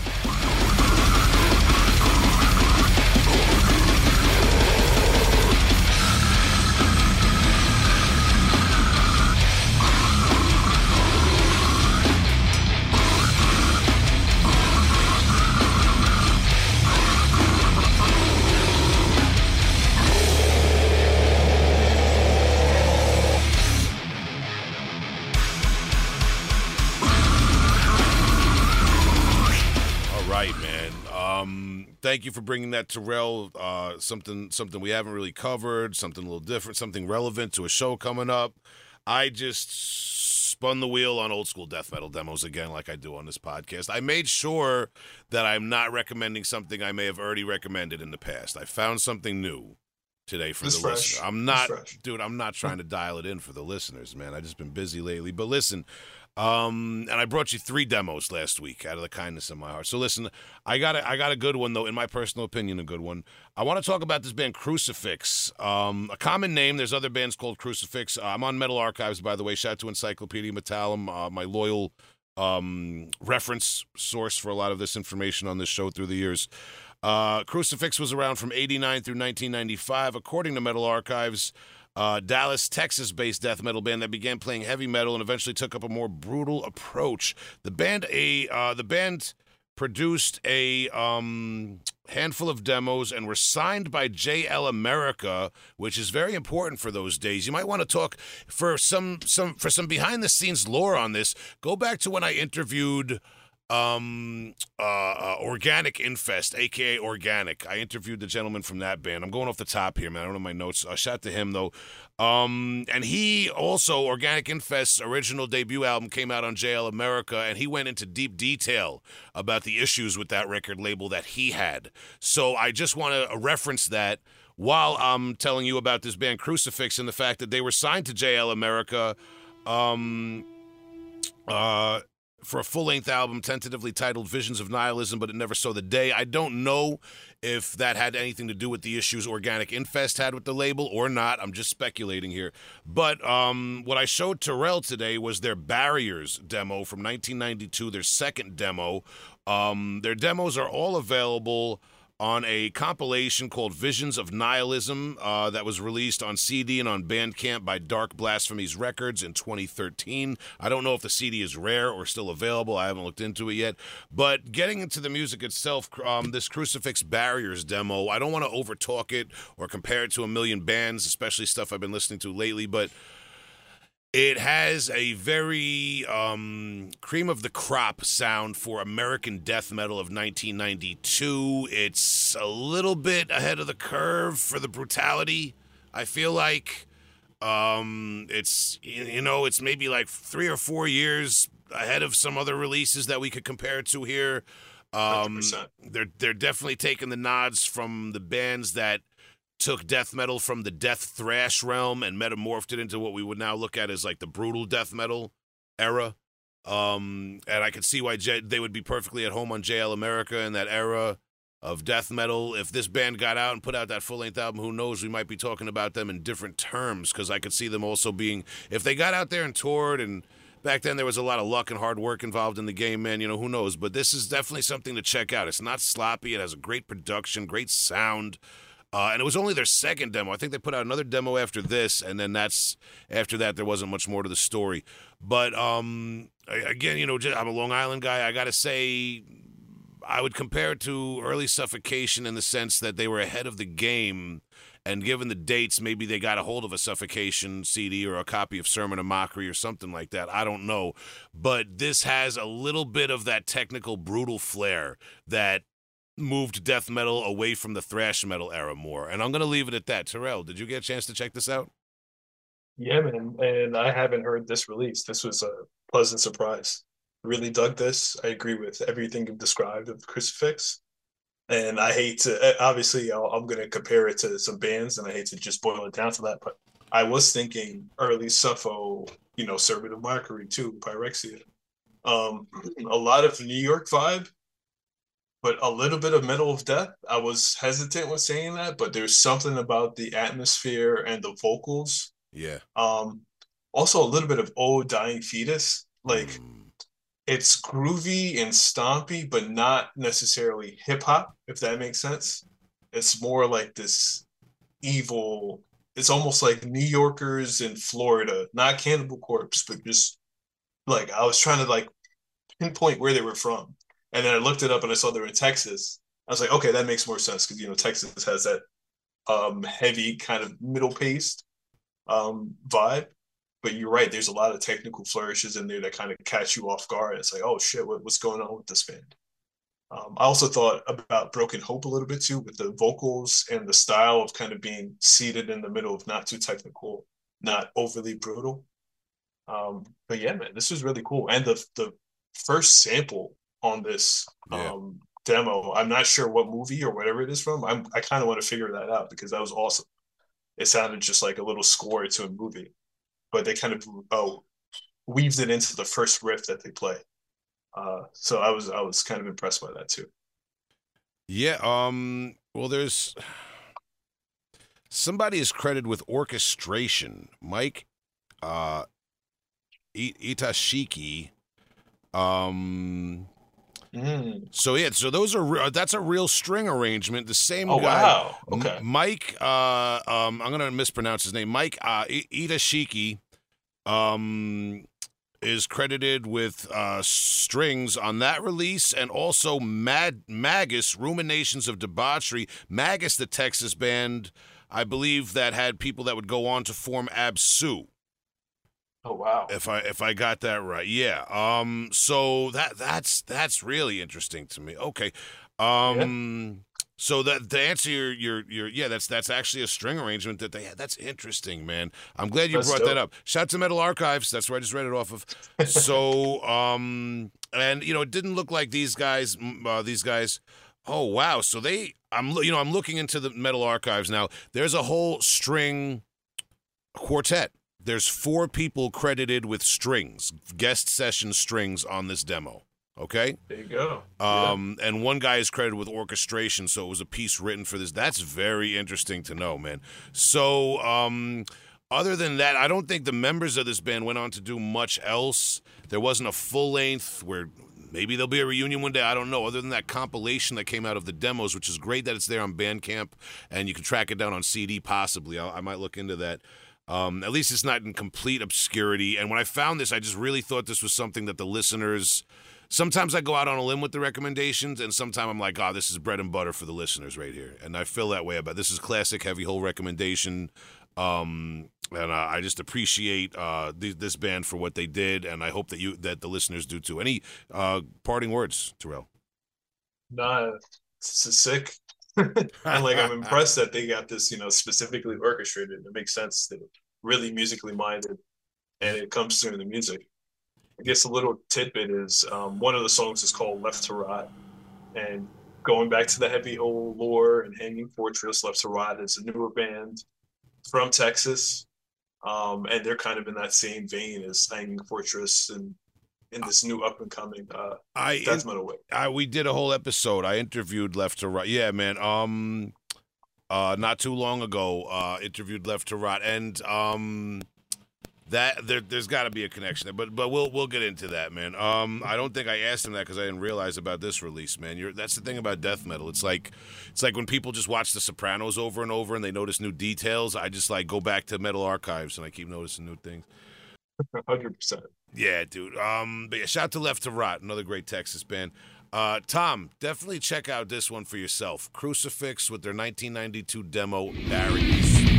Thank you for bringing that, Terrell. Uh, something, something we haven't really covered. Something a little different. Something relevant to a show coming up. I just spun the wheel on old school death metal demos again, like I do on this podcast. I made sure that I'm not recommending something I may have already recommended in the past. I found something new today for It's the fresh. listener. I'm not, dude. I'm not trying to dial it in for the listeners, man. I've just been busy lately. But listen, um, and I brought you three demos last week out of the kindness of my heart. So listen, I got a, I got a good one though, in my personal opinion, a good one. I want to talk about this band Crucifix. Um, a common name. There's other bands called Crucifix. Uh, I'm on Metal Archives, by the way. Shout out to Encyclopedia Metallum, uh, my loyal um, reference source for a lot of this information on this show through the years. Uh, Crucifix was around from 89 through 1995, according to Metal Archives. Uh, Dallas, Texas based death metal band that began playing heavy metal and eventually took up a more brutal approach. The band, a uh, the band produced a um, handful of demos and were signed by JL America, which is very important for those days. You might want to talk for some some for some behind the scenes lore on this. Go back to when I interviewed um uh, uh, organic infest aka organic. I interviewed the gentleman from that band. I'm going off the top here man. I don't know my notes. Uh, shout to him though. Um and he also organic infest's original debut album came out on jl america and he went into deep detail about the issues with that record label that he had. So i just want to reference that while i'm telling you about this band crucifix and the fact that they were signed to jl america um uh for a full length album tentatively titled Visions of Nihilism, but it never saw the day. I don't know if that had anything to do with the issues Organic Infest had with the label or not. I'm just speculating here. But um, what I showed Terrell today was their Barriers demo from 1992, their second demo. Um, their demos are all available on a compilation called Visions of Nihilism uh, that was released on CD and on Bandcamp by Dark Blasphemies Records in 2013. I don't know if the CD is rare or still available. I haven't looked into it yet. But getting into the music itself, um, this Crucifix Barriers demo, I don't want to overtalk it or compare it to a million bands, especially stuff I've been listening to lately, but it has a very um, cream of the crop sound for American death metal of 1992. It's a little bit ahead of the curve for the brutality. I feel like um, it's you know it's maybe like three or four years ahead of some other releases that we could compare to here. Um, 100%. they're they're definitely taking the nods from the bands that took death metal from the death thrash realm and metamorphed it into what we would now look at as like the brutal death metal era. Um, and I could see why J- they would be perfectly at home on JL America in that era of death metal. If this band got out and put out that full length album, who knows? We might be talking about them in different terms because I could see them also being, if they got out there and toured and back then there was a lot of luck and hard work involved in the game, man. You know, who knows? But this is definitely something to check out. It's not sloppy, it has a great production, great sound. Uh, and it was only their second demo. I think they put out another demo after this, and then that's after that. There wasn't much more to the story. But um, again, you know, just, I'm a Long Island guy. I gotta say, I would compare it to early Suffocation in the sense that they were ahead of the game. And given the dates, maybe they got a hold of a Suffocation CD or a copy of Sermon of Mockery or something like that. I don't know. But this has a little bit of that technical, brutal flair that moved death metal away from the thrash metal era more. And I'm going to leave it at that. Terrell, did you get a chance to check this out? Yeah, man. And I haven't heard this release. This was a pleasant surprise. Really dug this. I agree with everything you've described of Crucifix. And I hate to, eh, obviously, I'll, I'm going to compare it to some bands, and I hate to just boil it down to that. But I was thinking early Suffo, you know, Sermon of Mockery too, Pyrexia. Um, a lot of New York vibe, but a little bit of Metal of Death. I was hesitant with saying that, but there's something about the atmosphere and the vocals Yeah. um, also a little bit of old dying fetus. Like Mm, it's groovy and stompy, but not necessarily hip hop, if that makes sense. It's more like this evil. It's almost like New Yorkers in Florida, not Cannibal Corpse, but just like I was trying to like pinpoint where they were from, and then I looked it up and I saw they were in Texas. I was like, okay, that makes more sense because you know Texas has that um heavy kind of middle paced um vibe. But you're right there's a lot of technical flourishes in there that kind of catch you off guard. It's like oh shit what, what's going on with this band? Um, i also thought about broken hope a little bit too with the vocals and the style of kind of being seated in the middle of not too technical not overly brutal. Um, but yeah man this was really cool. And the the first sample on this Yeah. um, demo i'm not sure what movie or whatever it is from I'm, i kind of want to figure that out because that was awesome it sounded just like a little score to a movie, but they kind of oh weaved it into the first riff that they play. Uh, so I was I was kind of impressed by that too. Yeah. Um. Well, there's somebody is credited with orchestration. Mike, uh, Itashiki. Um. Mm. So yeah. So those are re- that's a real string arrangement. The same Oh guy. wow! M- Okay, Mike, uh, um, I'm gonna mispronounce his name. Mike uh, I- Itashiki, um, is credited with uh, strings on that release, and also Mad Magus, Ruminations of Debauchery. Magus, the Texas band, I believe that had people that would go on to form Absu. Oh wow. If I if I got that right, yeah. Um. So that that's that's really interesting to me. Okay. Um. So that to answer your your your yeah, that's that's actually a string arrangement that they had. That's interesting, man. I'm glad you That's brought dope. that up. Shout out to Metal Archives. That's where I just read it off of. So um, and you know, it didn't look like these guys. mm, Uh, these guys. Oh wow. So they. I'm you know I'm looking into the Metal Archives now. There's a whole string quartet. There's four people credited with strings, guest session strings on this demo. Okay. There you go. Yeah. Um, and one guy is credited with orchestration, so it was a piece written for this. That's very interesting to know, man. So, um, other than that, I don't think the members of this band went on to do much else. There wasn't a full length where maybe there'll be a reunion one day. I don't know. Other than that compilation that came out of the demos, which is great that it's there on Bandcamp and you can track it down on CD possibly. I'll, I might look into that. Um, at least it's not in complete obscurity. And when I found this, I just really thought this was something that the listeners. Sometimes I go out on a limb with the recommendations, and sometimes I'm like, oh, this is bread and butter for the listeners right here. And I feel that way about this is classic heavy hole recommendation. Um, and uh, I just appreciate uh, th- this band for what they did, and I hope that you that the listeners do too. Any uh, parting words, Terrell? Nah, this is sick. and like I'm impressed that they got this, you know, specifically orchestrated. It makes sense. They're really musically minded, and it comes through in the music. I guess a little tidbit is um, one of the songs is called "Left to Rot," and going back to the heavy hole lore and Hanging Fortress, Left to Rot is a newer band from Texas, um, and they're kind of in that same vein as Hanging Fortress and in this new up and coming uh, I death metal way. I we did a whole episode. I interviewed Left to Rot. Yeah, man. Um, uh, not too long ago, uh, interviewed Left to Rot, and um, that there, there's got to be a connection there. But but we'll we'll get into that, man. Um, I don't think I asked him that because I didn't realize about this release, man. You're that's the thing about death metal. It's like it's like when people just watch The Sopranos over and over and they notice new details. I just like go back to Metal Archives and I keep noticing new things. Hundred percent. Yeah, dude. Um, but yeah, shout out to Left to Rot, another great Texas band. Uh, Tom, definitely check out this one for yourself. Crucifix with their 1992 demo Barriers.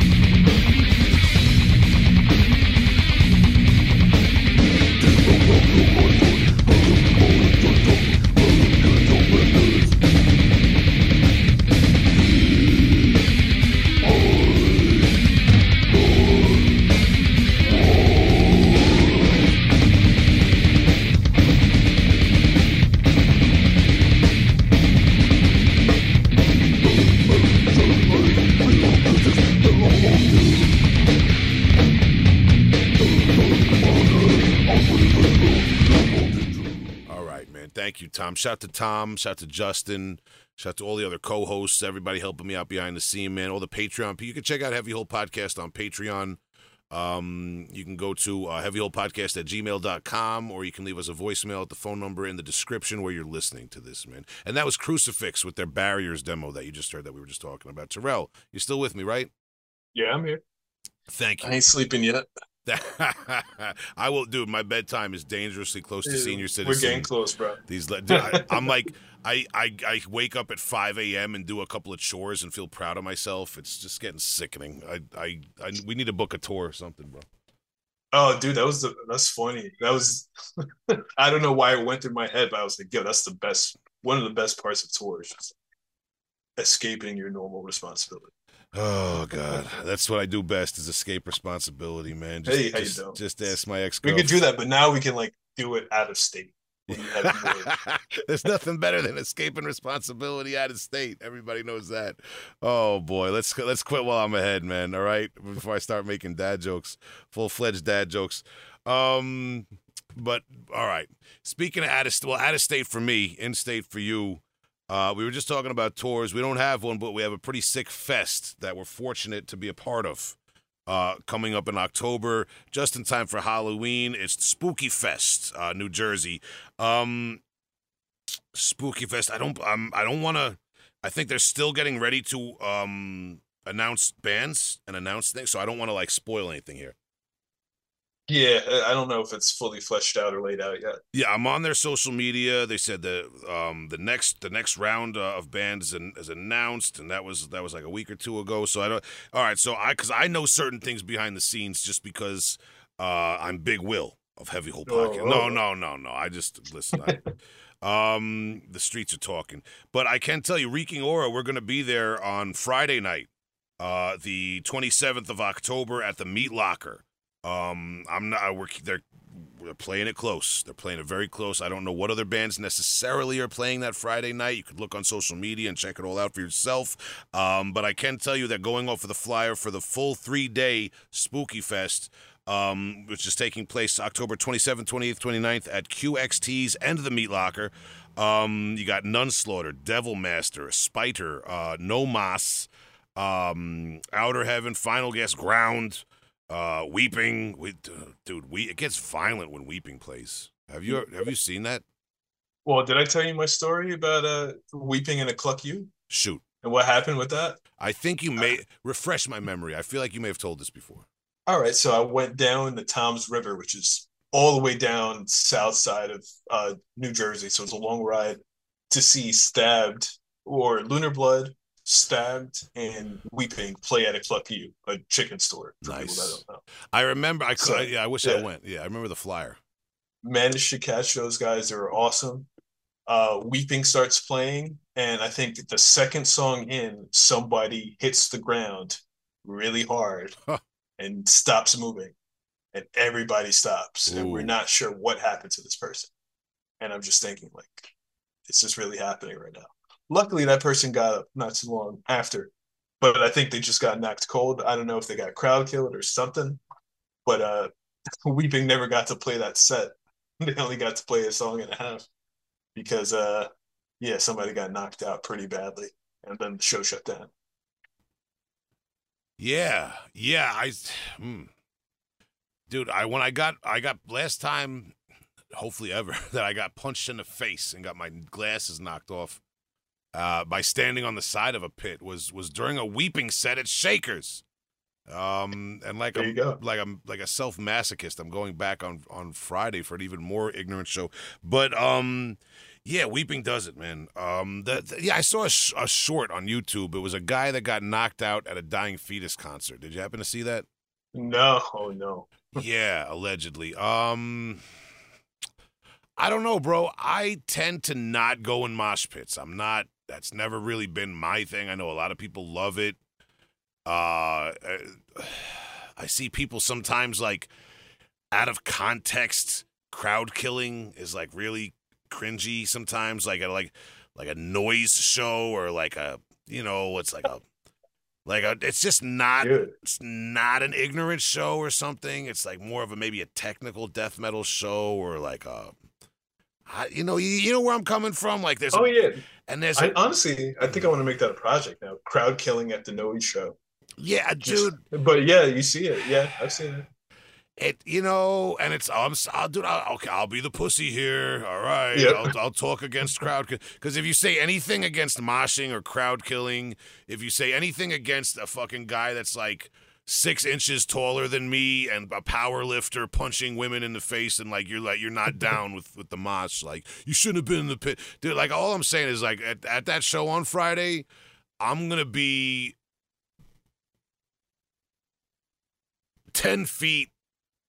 Man. Thank you, Tom. Shout to Tom. Shout to Justin. Shout to all the other co-hosts. Everybody helping me out behind the scene, man. All the Patreon. You can check out Heavy Hole Podcast on Patreon. Um, you can go to uh, heavyholepodcast at gmail.com or you can leave us a voicemail at the phone number in the description where you're listening to this, man. And that was Crucifix with their Barriers demo that you just heard that we were just talking about. Terrell, you still with me, right? Yeah, I'm here. Thank you. I ain't sleeping yet. I will, dude. My bedtime is dangerously close to senior citizens. We're getting close, bro. These, dude, I, I'm like, I, I, I wake up at 5 a.m. and do a couple of chores and feel proud of myself. It's just getting sickening. I, I, I we need to book a tour or something, bro. Oh, dude, that was the that's funny. That was I don't know why it went through my head, but I was like, yo, that's the best one of the best parts of tours. Escaping your normal responsibility. Oh God, that's what I do best is escape responsibility, man. Just, Hey, how you just, doing? just ask my ex. We could do that, but now we can like do it out of state. when you have more- There's nothing better than escaping responsibility out of state. Everybody knows that. Oh boy, let's let's quit while I'm ahead, man. All right, before I start making dad jokes, full fledged dad jokes. Um, but all right. Speaking of out of well, out of state for me, in state for you. Uh, we were just talking about tours. We don't have one, but we have a pretty sick fest that we're fortunate to be a part of. Uh, coming up in October, just in time for Halloween. It's Spooky Fest, uh, New Jersey. Um, Spooky Fest. I don't. Um, I don't want to. I think they're still getting ready to um announce bands and announce things, so I don't want to like spoil anything here. Yeah, I- I don't know if it's fully fleshed out or laid out yet. Yeah, I'm on their social media. They said that um, the next the next round uh, of bands is, is announced, and that was that was like a week or two ago. So I don't. All right, so I because I know certain things behind the scenes just because uh, I'm Big Will of Heavy Hole Oh, Podcast. oh. No, no, no, no. I just listen. I, um, the streets are talking, but I can tell you, Reeking Aura, we're going to be there on Friday night, uh, the 27th of October at the Meat Locker. Um, I'm not. We're they're they're playing it close. They're playing it very close. I don't know what other bands necessarily are playing that Friday night. You could look on social media and check it all out for yourself. Um, but I can tell you that going off of the flyer for the full three day Spooky Fest, um, which is taking place October 27th, 28th, 29th at QXT's and the Meat Locker. Um, you got Nunslaughter, Devil Master, Spiter, uh, No Mas, um, Outer Heaven, Final Guess, Ground uh weeping we, dude we it gets violent when weeping plays. Have you have you seen that? Well, did I tell you my story about uh weeping in a Cluck-U? Shoot. And what happened with that? i think you may refresh my memory. I feel like you may have told this before. All right, so I went down the Toms River, which is all the way down south side of uh, New Jersey. So it's a long ride to see Stabbed or Lunar Blood, Stabbed, and Weeping play at a Cluck-U, a chicken store. For people Nice. that don't know. i remember i So, could yeah i wish i went yeah i remember the flyer Managed to catch those guys. They were awesome. Uh, Weeping starts playing, and I think the second song in, somebody hits the ground really hard Huh. and stops moving, and everybody stops, and we're not sure what happened to this person. And I'm just thinking, like, this is really happening right now. Luckily, that person got up not too long after, but I think they just got knocked cold. I don't know if they got crowd killed or something, but uh, Weeping never got to play that set. They only got to play a song and a half because, uh, yeah, somebody got knocked out pretty badly, and then the show shut down. yeah yeah i hmm. dude i when i got i got last time hopefully ever that i got punched in the face and got my glasses knocked off uh, by standing on the side of a pit was was during a weeping set at Shakers. Um, and like There I'm like I'm like a self masochist. I'm going back on on Friday for an even more ignorant show. But um, yeah, weeping does it, man. Um, the, the- yeah, I saw a, sh- a short on YouTube. It was a guy that got knocked out at a dying fetus concert. Did you happen to see that? No, oh no. yeah, allegedly. Um I don't know, bro. I tend to not go in mosh pits. I'm not that's never really been my thing. I know a lot of people love it. Uh I see people sometimes like out of context crowd killing is like really cringy sometimes like a like like a noise show or like a you know, it's like a like a, it's just not Good. it's not an ignorant show or something. It's like more of a maybe a technical death metal show or like a, I, you know, you, you know where I'm coming from. Like there's, Oh a, yeah. and there's, I a, honestly, I think I want to make that a project now. Crowd killing at the Noe show. yeah, Just- dude, But yeah, you see it. Yeah, I've seen it. it, you know, and it's, I'm, I'll do, I'll, okay, I'll be the pussy here. All right, Yep. I'll, I'll talk against crowd because if you say anything against moshing or crowd killing, if you say anything against a fucking guy that's like. Six inches taller than me and a power lifter punching women in the face and like you're like you're not down with with the mosh like you shouldn't have been in the pit dude like all I'm saying is like at, at that show on Friday I'm gonna be 10 feet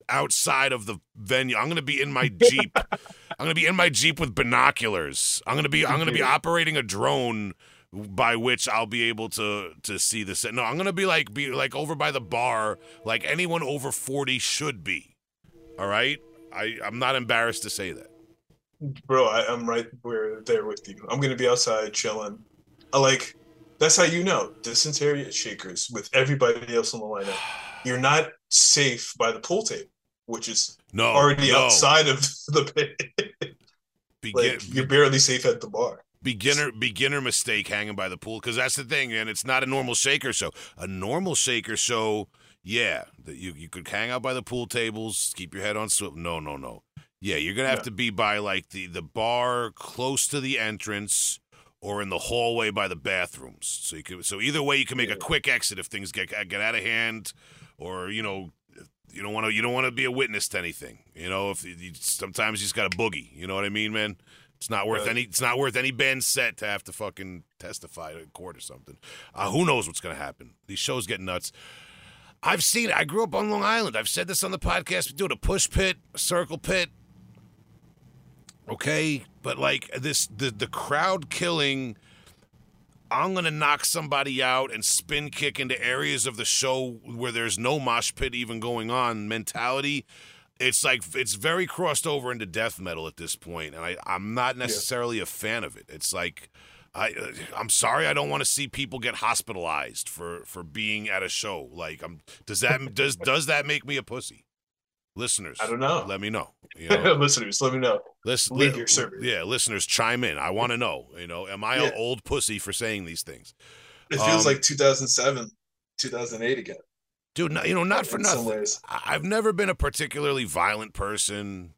outside of the venue. I'm going to be in my Jeep. I'm going to be in my Jeep with binoculars. I'm to be I'm going to be operating a drone by which I'll be able to to see the set. No, I'm going to be like be like over by the bar like anyone over 40 should be. All right? I I'm not embarrassed to say that. Bro, I, I'm right where there with you. I'm gonna be outside chilling. I like that's how you know dysentery Shakers with everybody else on the lineup. You're not safe by the pool table, which is No. already no. outside of the pit. Like you're barely safe at the bar. Beginner beginner mistake hanging by the pool because that's the thing and it's not a normal shaker show a normal shaker show yeah that you, you could hang out by the pool tables keep your head on swivel no no no yeah you're gonna have Yeah. to be by like the the bar close to the entrance or in the hallway by the bathrooms so you could so either way you can make a quick exit if things get get out of hand or you know you don't want to you don't want to be a witness to anything. You know, if you, sometimes you just got a boogie. You know what I mean, man? It's not worth any. It's not worth any band set to have to fucking testify in court or something. Uh, who knows what's gonna happen? These shows get nuts. I've seen it. I grew up on Long Island. I've said this on the podcast. We do it a push pit, a circle pit. Okay, but like this, the the crowd killing. I'm gonna knock somebody out and spin kick into areas of the show where there's no mosh pit even going on mentality. It's like it's very crossed over into death metal at this point, and I I'm not necessarily a fan of it. It's like. I, I'm sorry. I don't want to see people get hospitalized for, for being at a show. Like, I'm, does that does does that make me a pussy? Listeners, I don't know. Let me know. You know? Listeners, let me know. Listen, Leave li- your survey. Yeah, listeners, chime in. I want to know. You know, am I Yeah. an old pussy for saying these things, It feels Um, like 2007, 2008 again. Dude? No, you know, not for nothing. I've never been a particularly violent person.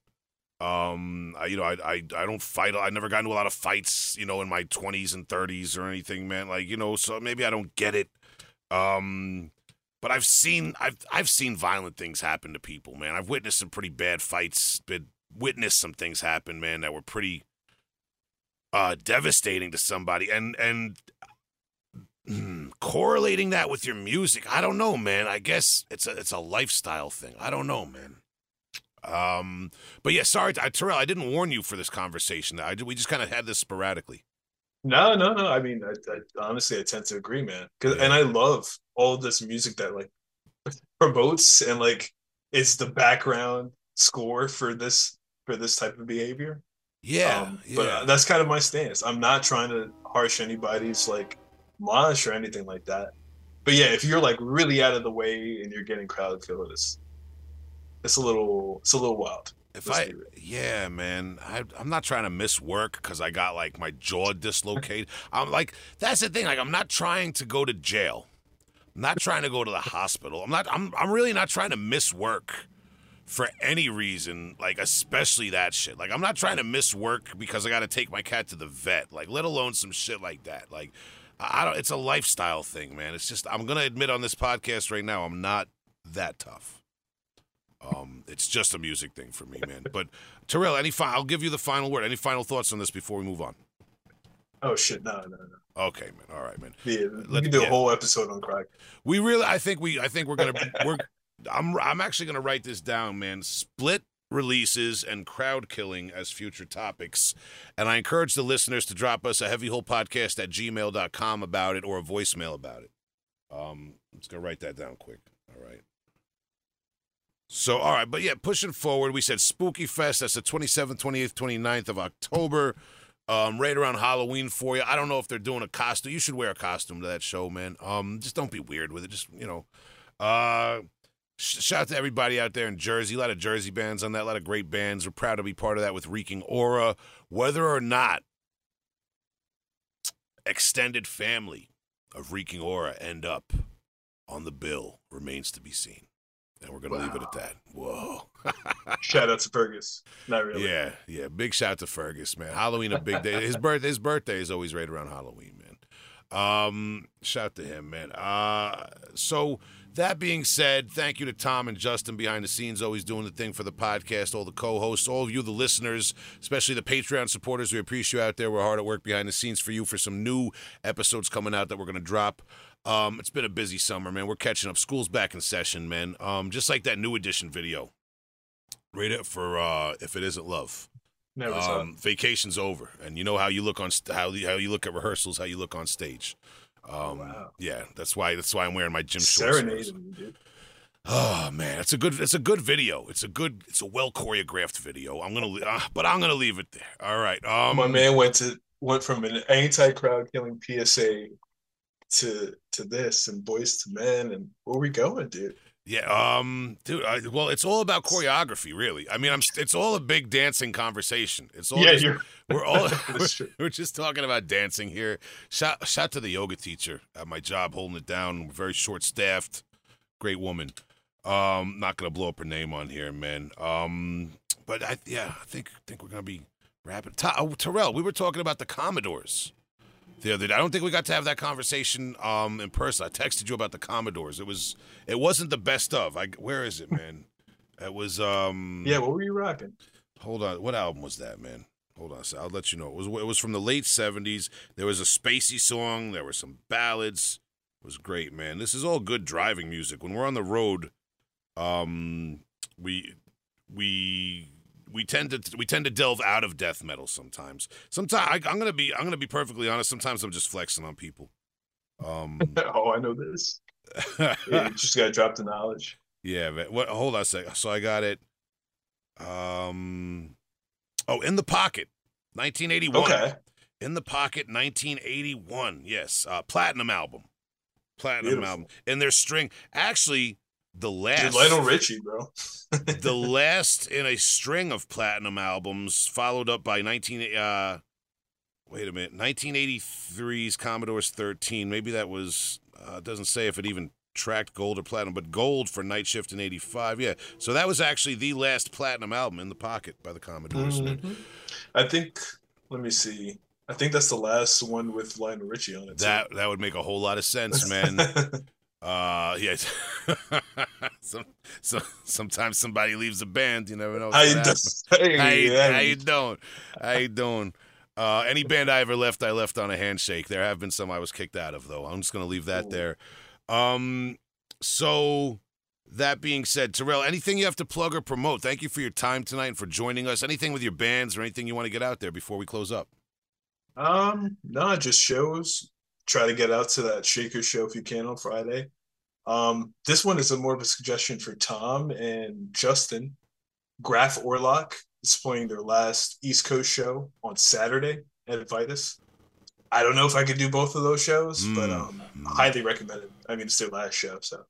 Um, I, you know, I, I I don't fight. I never got into a lot of fights. You know, in my twenties and thirties or anything, man. Like you know, so maybe I don't get it. Um, but I've seen I've I've seen violent things happen to people, man. I've witnessed some pretty bad fights. Been witnessed some things happen, man, that were pretty uh devastating to somebody. And and mm, correlating that with your music, I don't know, man. I guess it's a it's a lifestyle thing. I don't know, man. Um, but yeah, sorry, I, Terrell, I didn't warn you for this conversation. I we just kind of had this sporadically. No, no, no. I mean, I, I honestly, I tend to agree, man. 'Cause- and I love all this music that like promotes and like is the background score for this for this type of behavior. Yeah, Um, yeah. But uh, that's kind of my stance. I'm not trying to harsh anybody's like mosh or anything like that. But yeah, if you're like really out of the way and you're getting crowd feel, it's it's a little it's a little wild. If Let's I, yeah, man, I, I'm not trying to miss work because I got like my jaw dislocated. I'm like, that's the thing. Like, I'm not trying to go to jail. I'm not trying to go to the hospital. I'm not. I'm. I'm really not trying to miss work for any reason. Like, especially that shit. Like, I'm not trying to miss work because I got to take my cat to the vet. Like, let alone some shit like that. Like, I don't. It's a lifestyle thing, man. It's just. I'm gonna admit on this podcast right now, I'm not that tough. Um, it's just a music thing for me, man. But Terrell, any fi- I'll give you the final word. Any final thoughts on this before we move on? Oh shit, no, no, no. Okay, man. All right, man. Yeah, we Let- can do yeah. a whole episode on crack. We really, I think we, I think we're gonna, we're, I'm, I'm actually gonna write this down, man. Split releases and crowd killing as future topics, and I encourage the listeners to drop us a heavy hole podcast at gmail.com about it or a voicemail about it. Um, let's go write that down quick. All right. So, all right, but yeah, pushing forward, we said Spooky Fest. That's the 27th, 28th, 29th of October. Um, right around Halloween for you. I don't know if they're doing a costume. You should wear a costume to that show, man. Um, just don't be weird with it. Just you know, uh, shout out to everybody out there in Jersey. A lot of Jersey bands on that. A lot of great bands. We're proud to be part of that with Reeking Aura. Whether or not extended family of Reeking Aura end up on the bill remains to be seen. And we're gonna leave it at that. Whoa. Shout out to Fergus. Not really. Yeah, yeah. Big shout out to Fergus, man. Halloween a big day. His birth his birthday is always right around Halloween, man. Um, shout out to him, man. Uh so that being said, thank you to Tom and Justin behind the scenes, always doing the thing for the podcast, all the co-hosts, all of you, the listeners, especially the Patreon supporters. We appreciate you out there. We're hard at work behind the scenes for you for some new episodes coming out that we're gonna drop. Um, it's been a busy summer, man. We're catching up. School's back in session, man. Um, just like that new edition video. Rate it for uh, if it isn't love. Never. Um, vacation's over, and you know how you look on st- how how you look at rehearsals, how you look on stage. Um, wow. Yeah, that's why that's why I'm wearing my gym shorts. Serenading, dude. Oh man, it's a good it's a good video. It's a good it's a well choreographed video. I'm gonna uh, but I'm gonna leave it there. All right. Um, My man went to went from an anti-crowd killing PSA to to this and Boyz II Men and where we going, dude? Yeah, um, dude. I, well, it's all about choreography, really. I mean, I'm. It's all a big dancing conversation. It's all. yeah, just- you're we're all. True. we're just talking about dancing here. Shout, shout to the yoga teacher at my job, holding it down. We're very short staffed. Great woman. Um, not gonna blow up her name on here, man. Um, but I, yeah, I think think we're gonna be wrapping. Ta- oh, Terrell, we were talking about the Commodores. The other day. I don't think we got to have that conversation um, in person. I texted you about the Commodores. It was it wasn't the best of. I where is it, man? It was um Yeah, what were you rocking? Hold on. What album was that, man? Hold on. So I'll let you know. It was it was from the late 70s. There was a spacey song, there were some ballads. It was great, man. This is all good driving music. When we're on the road, um we we we tend to we tend to delve out of death metal sometimes. Sometimes I, I'm gonna be I'm gonna be perfectly honest. Sometimes I'm just flexing on people. Um, oh, I know this. Yeah, you just gotta drop the knowledge. yeah. Man. What? Hold on a second. So I got it. Um. Oh, in the pocket, 1981. Okay. In the Pocket 1981. Yes. Uh, platinum album. Platinum Beautiful. album. And their string. Actually, the last. Dude, Lionel Richie, bro. the last in a string of platinum albums, followed up by 19. Uh, wait a minute. 1983's Commodore's 13. Maybe that was. Uh, doesn't say if it even tracked gold or platinum, but gold for Night Shift in 85. Yeah. So that was actually the last platinum album in the pocket by the Commodores. man. Mhm. I think. Let me see. I think that's the last one with Lionel Richie on it. too. That that would make a whole lot of sense, man. Uh, yeah. some, so sometimes somebody leaves a band. You never know. How you what's doing? gonna happen. How you, Hey, how you doing? How you doing? Uh, any band I ever left, I left on a handshake. There have been some I was kicked out of, though. I'm just gonna leave that Ooh. there. Um, so that being said, Terrell, anything you have to plug or promote? Thank you for your time tonight and for joining us. Anything with your bands or anything you want to get out there before we close up? Um, no, just shows. Try to get out to that Shaker show if you can on Friday. Um, this one is a more of a suggestion for Tom and Justin. Graf Orlock is playing their last East Coast show on Saturday at Vitus. I don't know if I could do both of those shows, but Mm. um, highly recommend it. I mean, it's their last show, so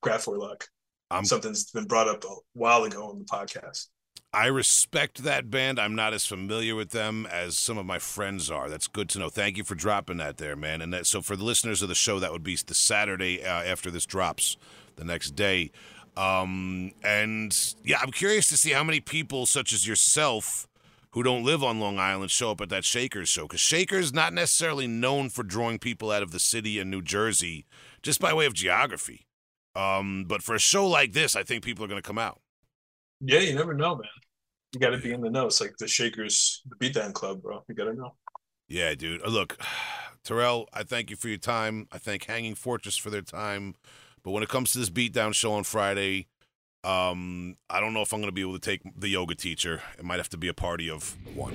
Graf Orlock. I'm- Something's been brought up a while ago on the podcast. I respect that band. I'm not as familiar with them as some of my friends are. That's good to know. Thank you for dropping that there, man. And that so for the listeners of the show, that would be the Saturday uh, after this drops, the next day. Um, and yeah, I'm curious to see how many people such as yourself who don't live on Long Island show up at that Shakers show because Shakers not necessarily known for drawing people out of the city and New Jersey just by way of geography. Um, but for a show like this, I think people are going to come out. Yeah, you never know, man. You got to be in the know. It's like the Shakers, the Beatdown Club, bro. You got to know. Yeah, dude. Uh, Look, Terrell, I thank you for your time. I thank Hanging Fortress for their time. But when it comes to this beatdown show on Friday, um, I don't know if I'm going to be able to take the yoga teacher. It might have to be a party of one.